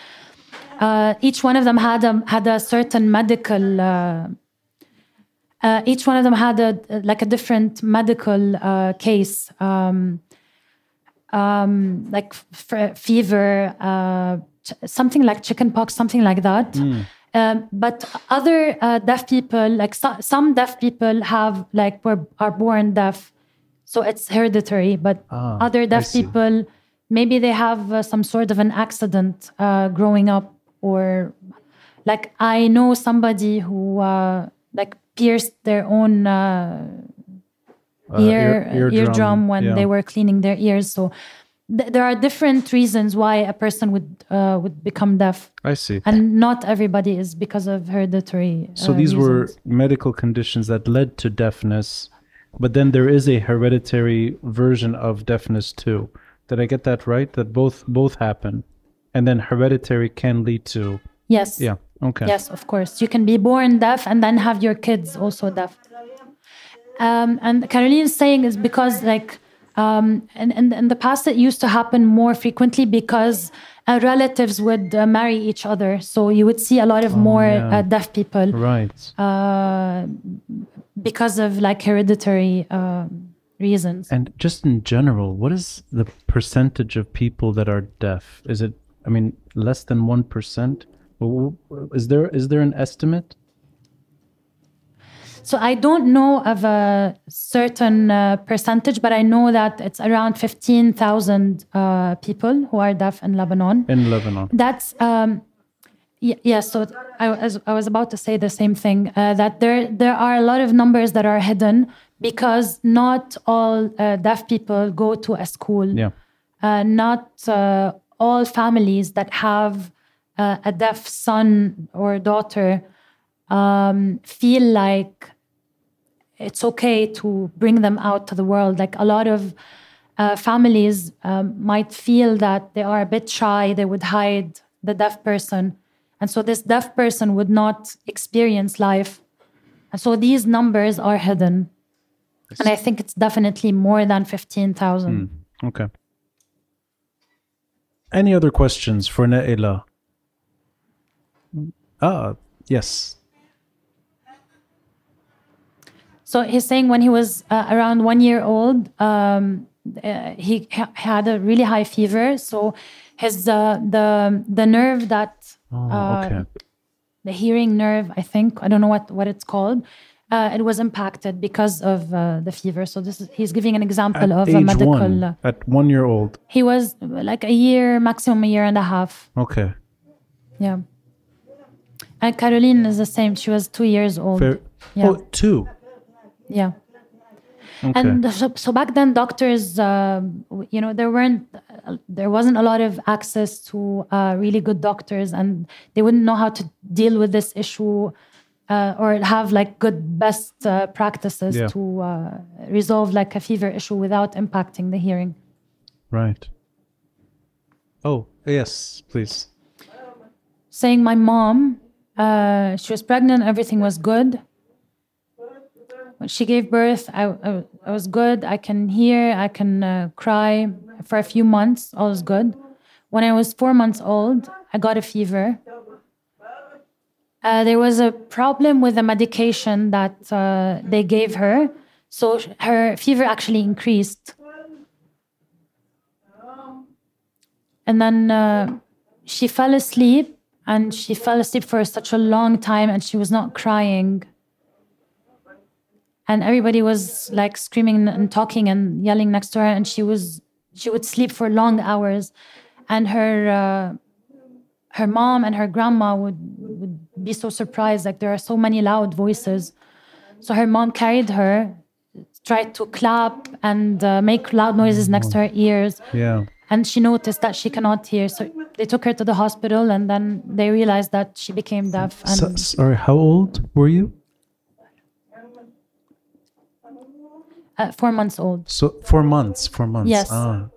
Uh, each one of them had a had a certain medical. Uh, each one of them had a like a different medical case, um, um, like fever, something like chickenpox, something like that. Um, but other uh, deaf people, like so, some deaf people, have like were are born deaf, so it's hereditary. But Ah, other deaf people, maybe they have uh, some sort of an accident uh, growing up, or like I know somebody who uh, like pierced their own uh, Uh, ear, eardrum, when yeah. they were cleaning their ears. So th- there are different reasons why a person would uh, would become deaf, I see. and not everybody is because of hereditary. So uh, these were medical conditions that led to deafness, but then there is a hereditary version of deafness too. Did I get that right? That both both happen, and then hereditary can lead to yes, yeah. Okay. Yes, of course. You can be born deaf and then have your kids also deaf. Um, and is saying is because like um, in, in, in the past it used to happen more frequently because uh, relatives would uh, marry each other. So you would see a lot of more Oh, yeah. uh, deaf people Right. uh, because of like hereditary um reasons. And just in general, what is the percentage of people that are deaf? Is it? I mean, less than one percent. Is there is there an estimate? So I don't know of a certain uh, percentage, but I know that it's around 15,000 uh, people who are deaf in Lebanon. In Lebanon. That's um, y- yeah. So I was I was about to say the same thing uh, that there there are a lot of numbers that are hidden because not all uh, deaf people go to a school. Yeah. Uh, not uh, all families that have uh, a deaf son or daughter um, feel like it's okay to bring them out to the world. Like a lot of uh, families um, might feel that they are a bit shy, they would hide the deaf person. And so this deaf person would not experience life. And so these numbers are hidden. And I think it's definitely more than 15,000. Okay. Any other questions for Naila? Ah, yes. So he's saying when he was uh, around one year old, um, uh, he ha- had a really high fever. So his uh, the the nerve that Oh, uh, okay. the hearing nerve, I think I don't know what what it's called. Uh, it was impacted because of uh, the fever. So this is he's giving an example At of a medical. one, at one year old. he was like a year, maximum a year and a half. Okay. Yeah. And Caroline is the same. She was two years old. Fair. Yeah. Oh, two. Yeah. Okay. And so, so back then, doctors, w- you know, there weren't, uh, there wasn't a lot of access to uh, really good doctors, and they wouldn't know how to deal with this issue uh, or have like good best uh, practices Yeah. to uh, resolve like a fever issue without impacting the hearing. right. Oh, yes, please. Saying my mom, uh, she was pregnant, everything was good. When she gave birth, I, I, I was good. I can hear, I can uh, cry for a few months, all was good. When I was four months old, I got a fever. Uh, there was a problem with the medication that uh, they gave her. So her fever actually increased. And then uh, she fell asleep and she fell asleep for such a long time and she was not crying and everybody was like screaming and talking and yelling next to her and she was she would sleep for long hours and her uh, her mom and her grandma would, would be so surprised like there are so many loud voices so her mom carried her tried to clap and uh, make loud noises next to her ears Yeah. and she noticed that she cannot hear so they took her to the hospital and then they realized that she became deaf and So, sorry, how old were you? Uh, four months old So four months. Four months. Yes. Ah,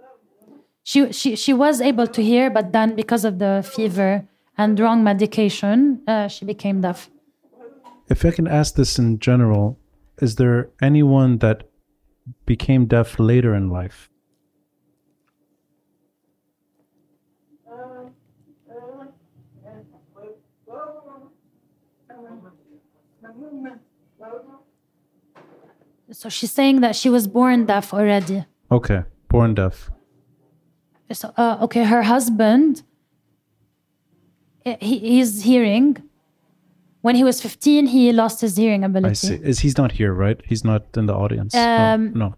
she, she she was able to hear but then because of the fever and wrong medication uh, she became deaf if I can ask this in general, is there anyone that became deaf later in life? So she's saying that she was born deaf already Okay, born deaf. so uh, okay her husband he, he's hearing when he was 15 he lost his hearing ability I see. Is he's not here, right? He's not in the audience. Um, no.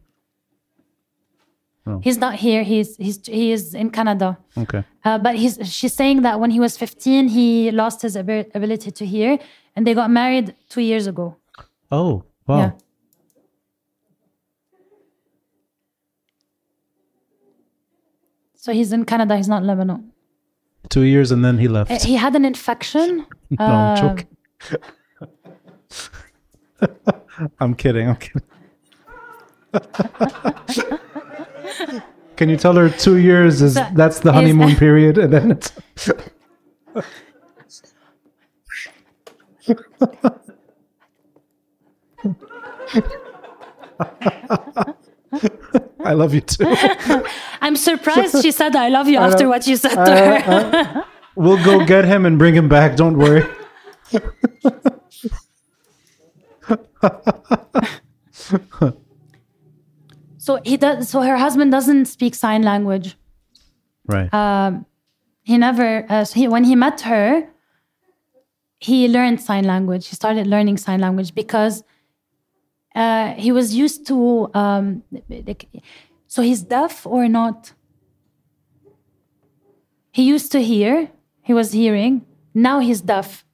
no. he's not here he's he's he is in canada Okay. Uh, but he's, she's saying that when he was 15, he lost his abi- ability to hear, and they got married two years ago. Oh, wow. Yeah. So he's in Canada, he's not Lebanon. Two years and then he left. Uh, He had an infection. *laughs* no, I'm uh, joking. *laughs* I'm kidding. I'm kidding. *laughs* Can you tell her two years is So- that's the is- honeymoon period, and then it's I love you too. *laughs* I'm surprised she said I love you *laughs* after what you said to her. We'll go get him and bring him back. Don't worry. *laughs* so he does. So her husband doesn't speak sign language. Right. He never. Uh, so he, when he met her, he learned sign language. He started learning sign language because uh, he was used to. Um, like, so he's deaf or not? He used to hear. He was hearing. Now he's deaf.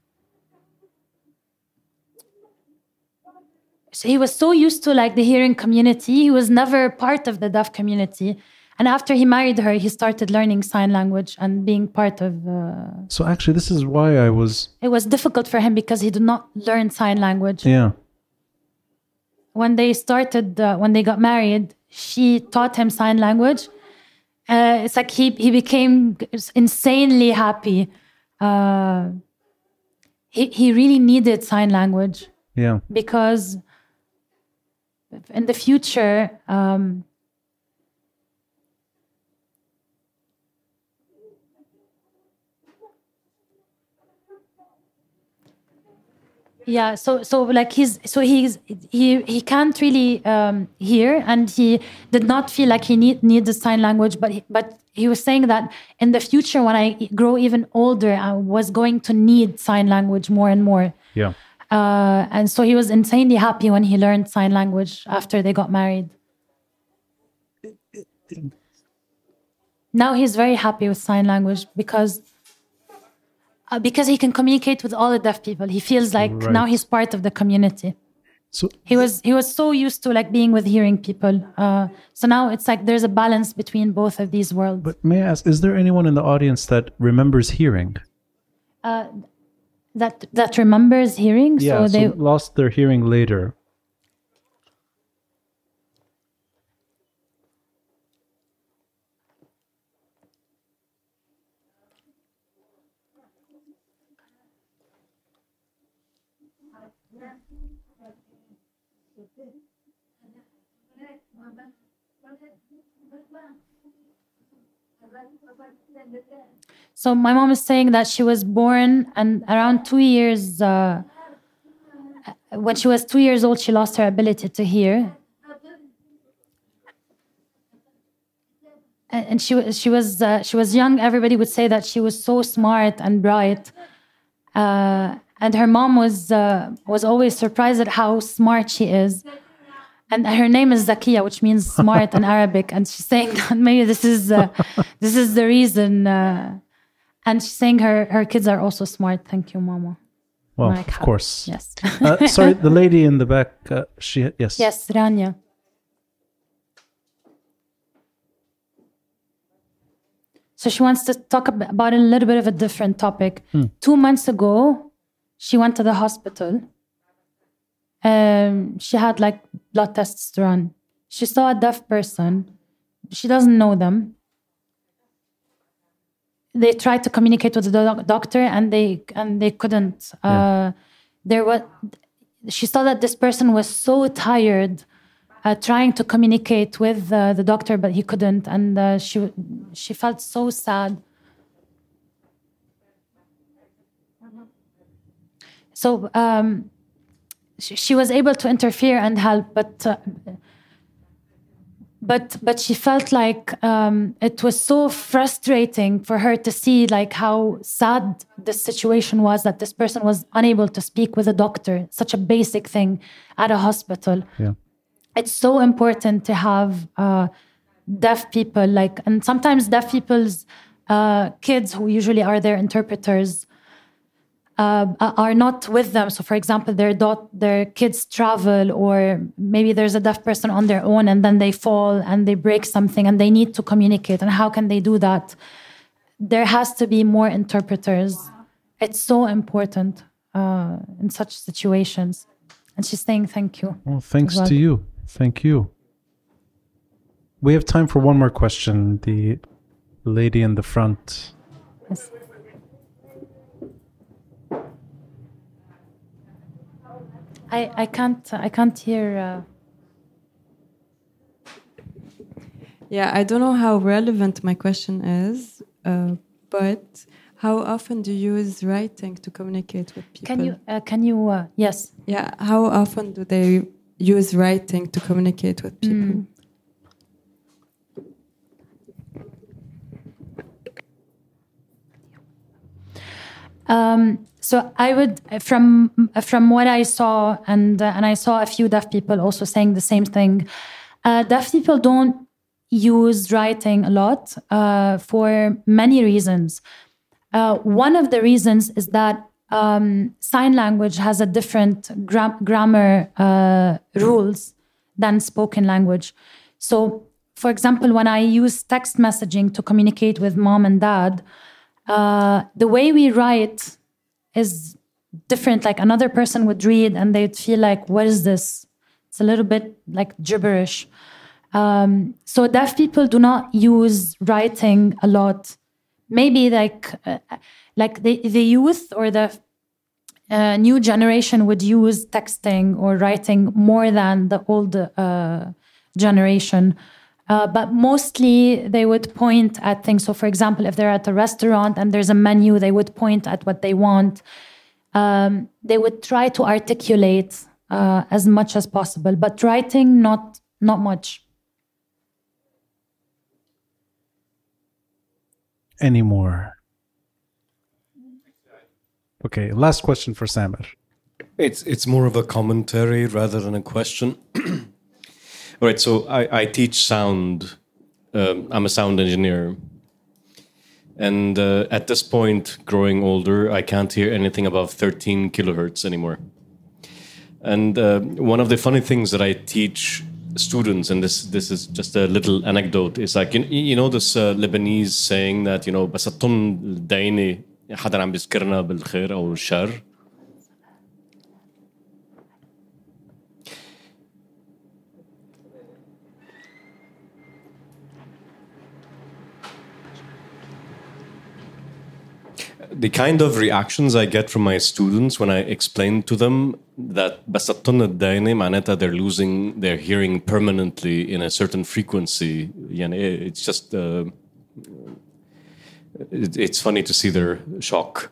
So he was so used to like the hearing community. He was never part of the deaf community. And after he married her, he started learning sign language and being part of. Uh, So actually, this is why I was. it was difficult for him because he did not learn sign language. Yeah. When they started, uh, when they got married, she taught him sign language. Uh, it's like he he became insanely happy. Uh, he he really needed sign language Yeah. because in the future um, yeah so so like he's so he's he he can't really um, hear and he did not feel like he need needed sign language but he, but he was saying that in the future when i grow even older i was going to need sign language more and more Yeah. uh, and so he was insanely happy when he learned sign language after they got married. Now he's very happy with sign language because uh, because he can communicate with all the deaf people. He feels like Right. now he's part of the community. So He was he was so used to like being with hearing people. Uh, so now it's like there's a balance between both of these worlds. But may I ask, is there anyone in the audience that remembers hearing? Uh, that that remembers hearing. Yeah, so so they lost their hearing later. So my mom is saying that she was born and around two years, uh, when she was two years old, she lost her ability to hear. And she she was uh, she was young. Everybody would say that she was so smart and bright, uh, and her mom was uh, was always surprised at how smart she is. And her name is Zakia, which means smart in Arabic. And she's saying that *laughs* maybe this is uh, this is the reason. Uh, and she's saying her her kids are also smart. Thank you, Mama. Well, Like of how- course. Yes. uh, sorry, the lady in the back. Uh, she yes. yes, Rania. So she wants to talk about a little bit of a different topic. Two months ago, she went to the hospital. Um, she had like blood tests to run. She saw a deaf person. She doesn't know them. They tried to communicate with the doc- doctor, and they and they couldn't. Uh, There was. She saw that this person was so tired, uh, trying to communicate with uh, the doctor, but he couldn't, and uh, she she felt so sad. So um, she, was able to interfere and help, but uh, but but she felt like um, it was so frustrating for her to see like how sad this situation was that this person was unable to speak with a doctor, such a basic thing at a hospital Yeah. it's so important to have uh, deaf people like and sometimes deaf people's uh, kids who usually are their interpreters uh, are not with them so for example their dot their kids travel or maybe there's a deaf person on their own and then they fall and they break something and they need to communicate and how can they do that there has to be more interpreters it's so important uh, in such situations and she's saying thank you Well, thanks Well- to you. Thank you. We have time for one more question. The lady in the front. Yes. I, I can't I can't hear. Uh, Yeah, I don't know how relevant my question is, uh, but how often do you use writing to communicate with people? can you uh, can you uh, yes Yeah, how often do they use writing to communicate with people? Mm. Um, so I would, from from what I saw, and uh, and I saw a few deaf people also saying the same thing. Uh, deaf people don't use writing a lot uh, for many reasons. Uh, one of the reasons is that um, sign language has a different gra- grammar uh, rules than spoken language. So, for example, when I use text messaging to communicate with mom and dad, uh, the way we write is different. Like another person would read and they'd feel like, what is this? It's a little bit like gibberish. Um, so deaf people do not use writing a lot. Maybe like uh, like the, the youth or the uh, new generation would use texting or writing more than the old uh, generation. Uh, but mostly they would point at things. So, for example, if they're at a restaurant and there's a menu, they would point at what they want. Um, they would try to articulate uh, as much as possible, but writing, not not much. Anymore. Okay, last question for Samer. It's it's more of a commentary rather than a question. *clears throat* All right, so I, I teach sound. Um, I'm a sound engineer, and uh, at this point, growing older, I can't hear anything above 13 kilohertz anymore. And uh, one of the funny things that I teach students, and this this is just a little anecdote, is like you, you know this uh, Lebanese saying that you know بس الطن دعيني حدا عم بيذكرنا بالخير او الشر the kind of reactions I get from my students when I explain to them that بس الطن الداينة معناتها they're losing their hearing permanently in a certain frequency يعني it's just uh, it, it's funny to see their shock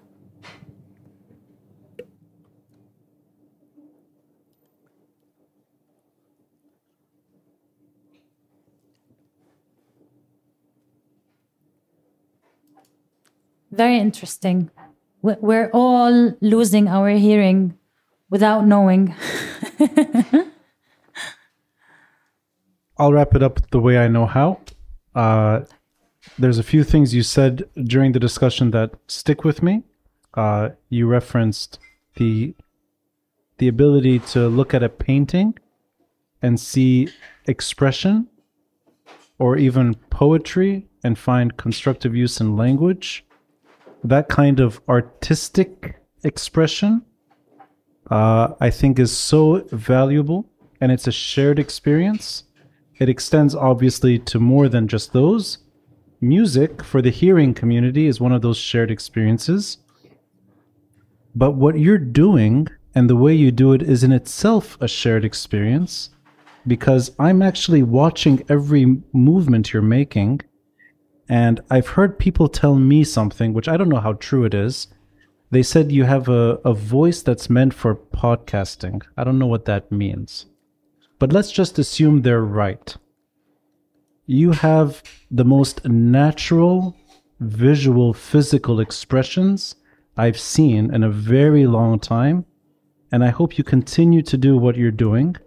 Very interesting. We- We're all losing our hearing without knowing. *laughs* I'll wrap it up the way I know how. Uh, there's a few things you said during the discussion that stick with me. Uh, you referenced the the ability to look at a painting and see expression or even poetry and find constructive use in language. That kind of artistic expression, uh, I think, is so valuable and it's a shared experience. It extends obviously to more than just those. Music for the hearing community is one of those shared experiences. But what you're doing and the way you do it is in itself a shared experience because I'm actually watching every movement you're making. And I've heard people tell me something, which I don't know how true it is. They said you have a, a voice that's meant for podcasting. I don't know what that means. But let's just assume they're right. You have the most natural, visual, physical expressions I've seen in a very long time. And I hope you continue to do what you're doing.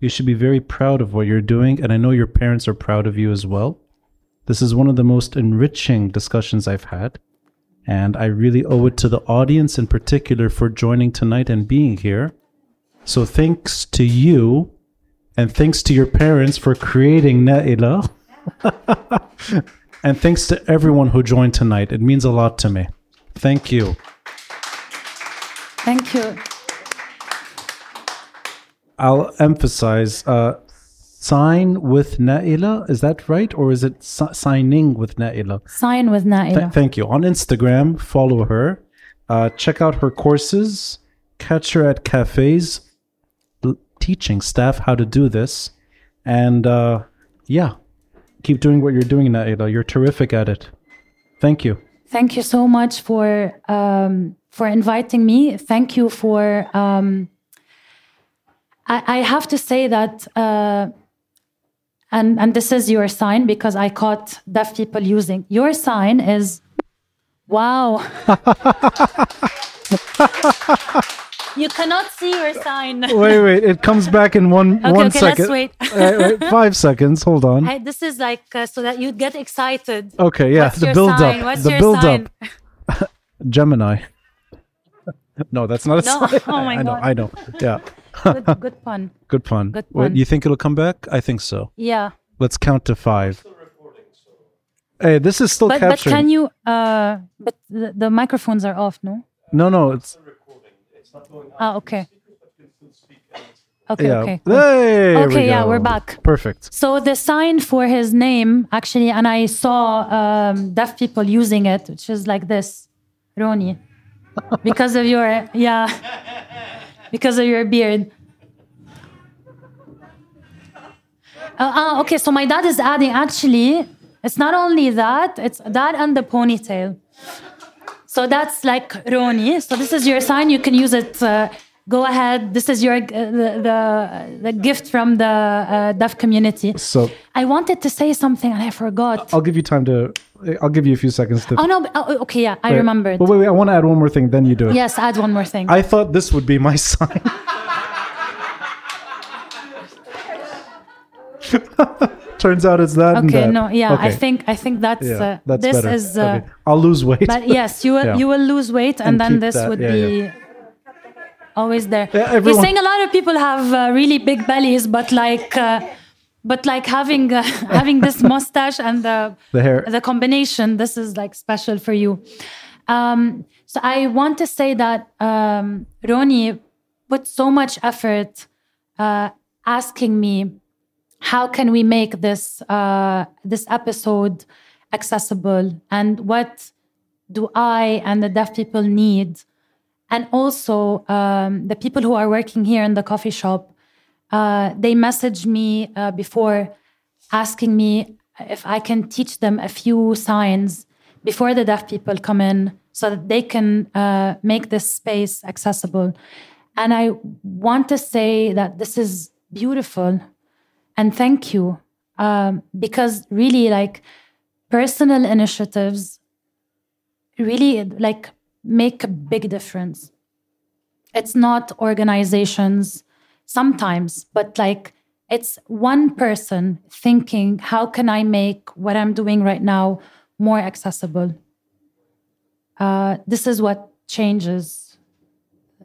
You should be very proud of what you're doing. And I know your parents are proud of you as well. This is one of the most enriching discussions I've had. And I really owe it to the audience in particular for joining tonight and being here. So thanks to you and thanks to your parents for creating Naila. *laughs* and thanks to everyone who joined tonight. It means a lot to me. Thank you. Thank you. I'll emphasize uh, sign with Naila. Is that right? Or is it si- signing with Naila? Sign with Naila. Th- thank you. On Instagram, follow her. Uh, check out her courses. Catch her at cafes, l- teaching staff how to do this. And uh, yeah, keep doing what you're doing, Naila. You're terrific at it. Thank you. Thank you so much for um, for inviting me. Thank you for. Um, I, I have to say that, uh, and and this is your sign because I caught deaf people using your sign is, wow. *laughs* You cannot see your sign. Wait, wait. It comes back in one Okay, one okay, second. let's wait. *laughs* Wait, wait, five seconds. Hold on. Hey, this is like uh, so that you get excited. Okay, yeah. What's the your build sign? up. What's the your build sign? up. *laughs* Gemini. no, that's not a No, sign. oh my God. I know. I know. Yeah. Good, *laughs* good pun. Good fun. Good Wait, pun. you think it'll come back? I think so. Yeah, Let's count to five. Hey, this is still but but capturing. can you? Uh, but the, the microphones are off, no? No, no. It's Ah, okay. Okay, yeah. okay. cool. Hey, there we Okay, yeah, go. we're back. Perfect. So the sign for his name, actually, and I saw um, deaf people using it, which is like this, Ronnie, because of your yeah, *laughs* because of your beard. Uh, ah, okay, so my dad is adding. Actually, it's not only that; it's that and the ponytail. So that's like Ronnie. So this is your sign. You can use it. Uh, go ahead. This is your uh, the, the the gift from the uh, deaf community. So I wanted to say something and I forgot. I'll give you time to. I'll give you a few seconds to. Oh no! but- Oh, okay, yeah, I Wait, remembered. But wait, wait. I want to add one more thing. Then you do it. Yes, add one more thing. I thought this would be my *laughs* sign. *laughs* Turns out it's that and okay, that. no, yeah, okay. I think I think that's Yeah, uh, that's this better. is. Uh, okay. I'll lose weight. But yes, you will *laughs* Yeah. you will lose weight, and, And then this that, would yeah, be. Always there. Yeah, You're saying a lot of people have uh, really big bellies, but like, uh, but like having uh, *laughs* having this mustache and the The hair. the combination, this is like special for you. Um, so I want to say that um, Ronnie put so much effort uh, asking me how can we make this uh, this episode accessible and what do I and the deaf people need and also um, the people who are working here in the coffee shop uh, they messaged me uh, before asking me if I can teach them a few signs before the deaf people come in so that they can uh, make this space accessible. And I want to say that this is beautiful and thank you um, because really like personal initiatives really like make a big difference. It's not organizations sometimes but like it's one person thinking how can i make what i'm doing right now more accessible? Uh, this is what changes.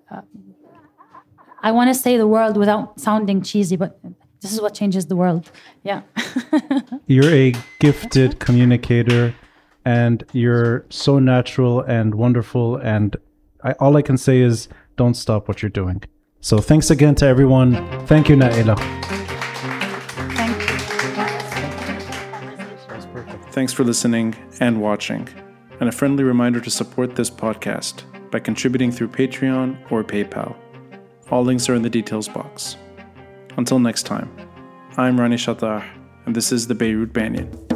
Uh, i want to say the world without sounding cheesy but this is what changes the world. Yeah. *laughs* You're a gifted communicator, and you're so natural and wonderful. And I, all I can say is, don't stop what you're doing. So thanks again to everyone. Thank you, Naila. thank you Thanks for listening and watching. And a friendly reminder to support this podcast by contributing through Patreon or PayPal. All links are in the details box. Until next time, I'm Ronnie Chatah, and this is the Beirut Banyan.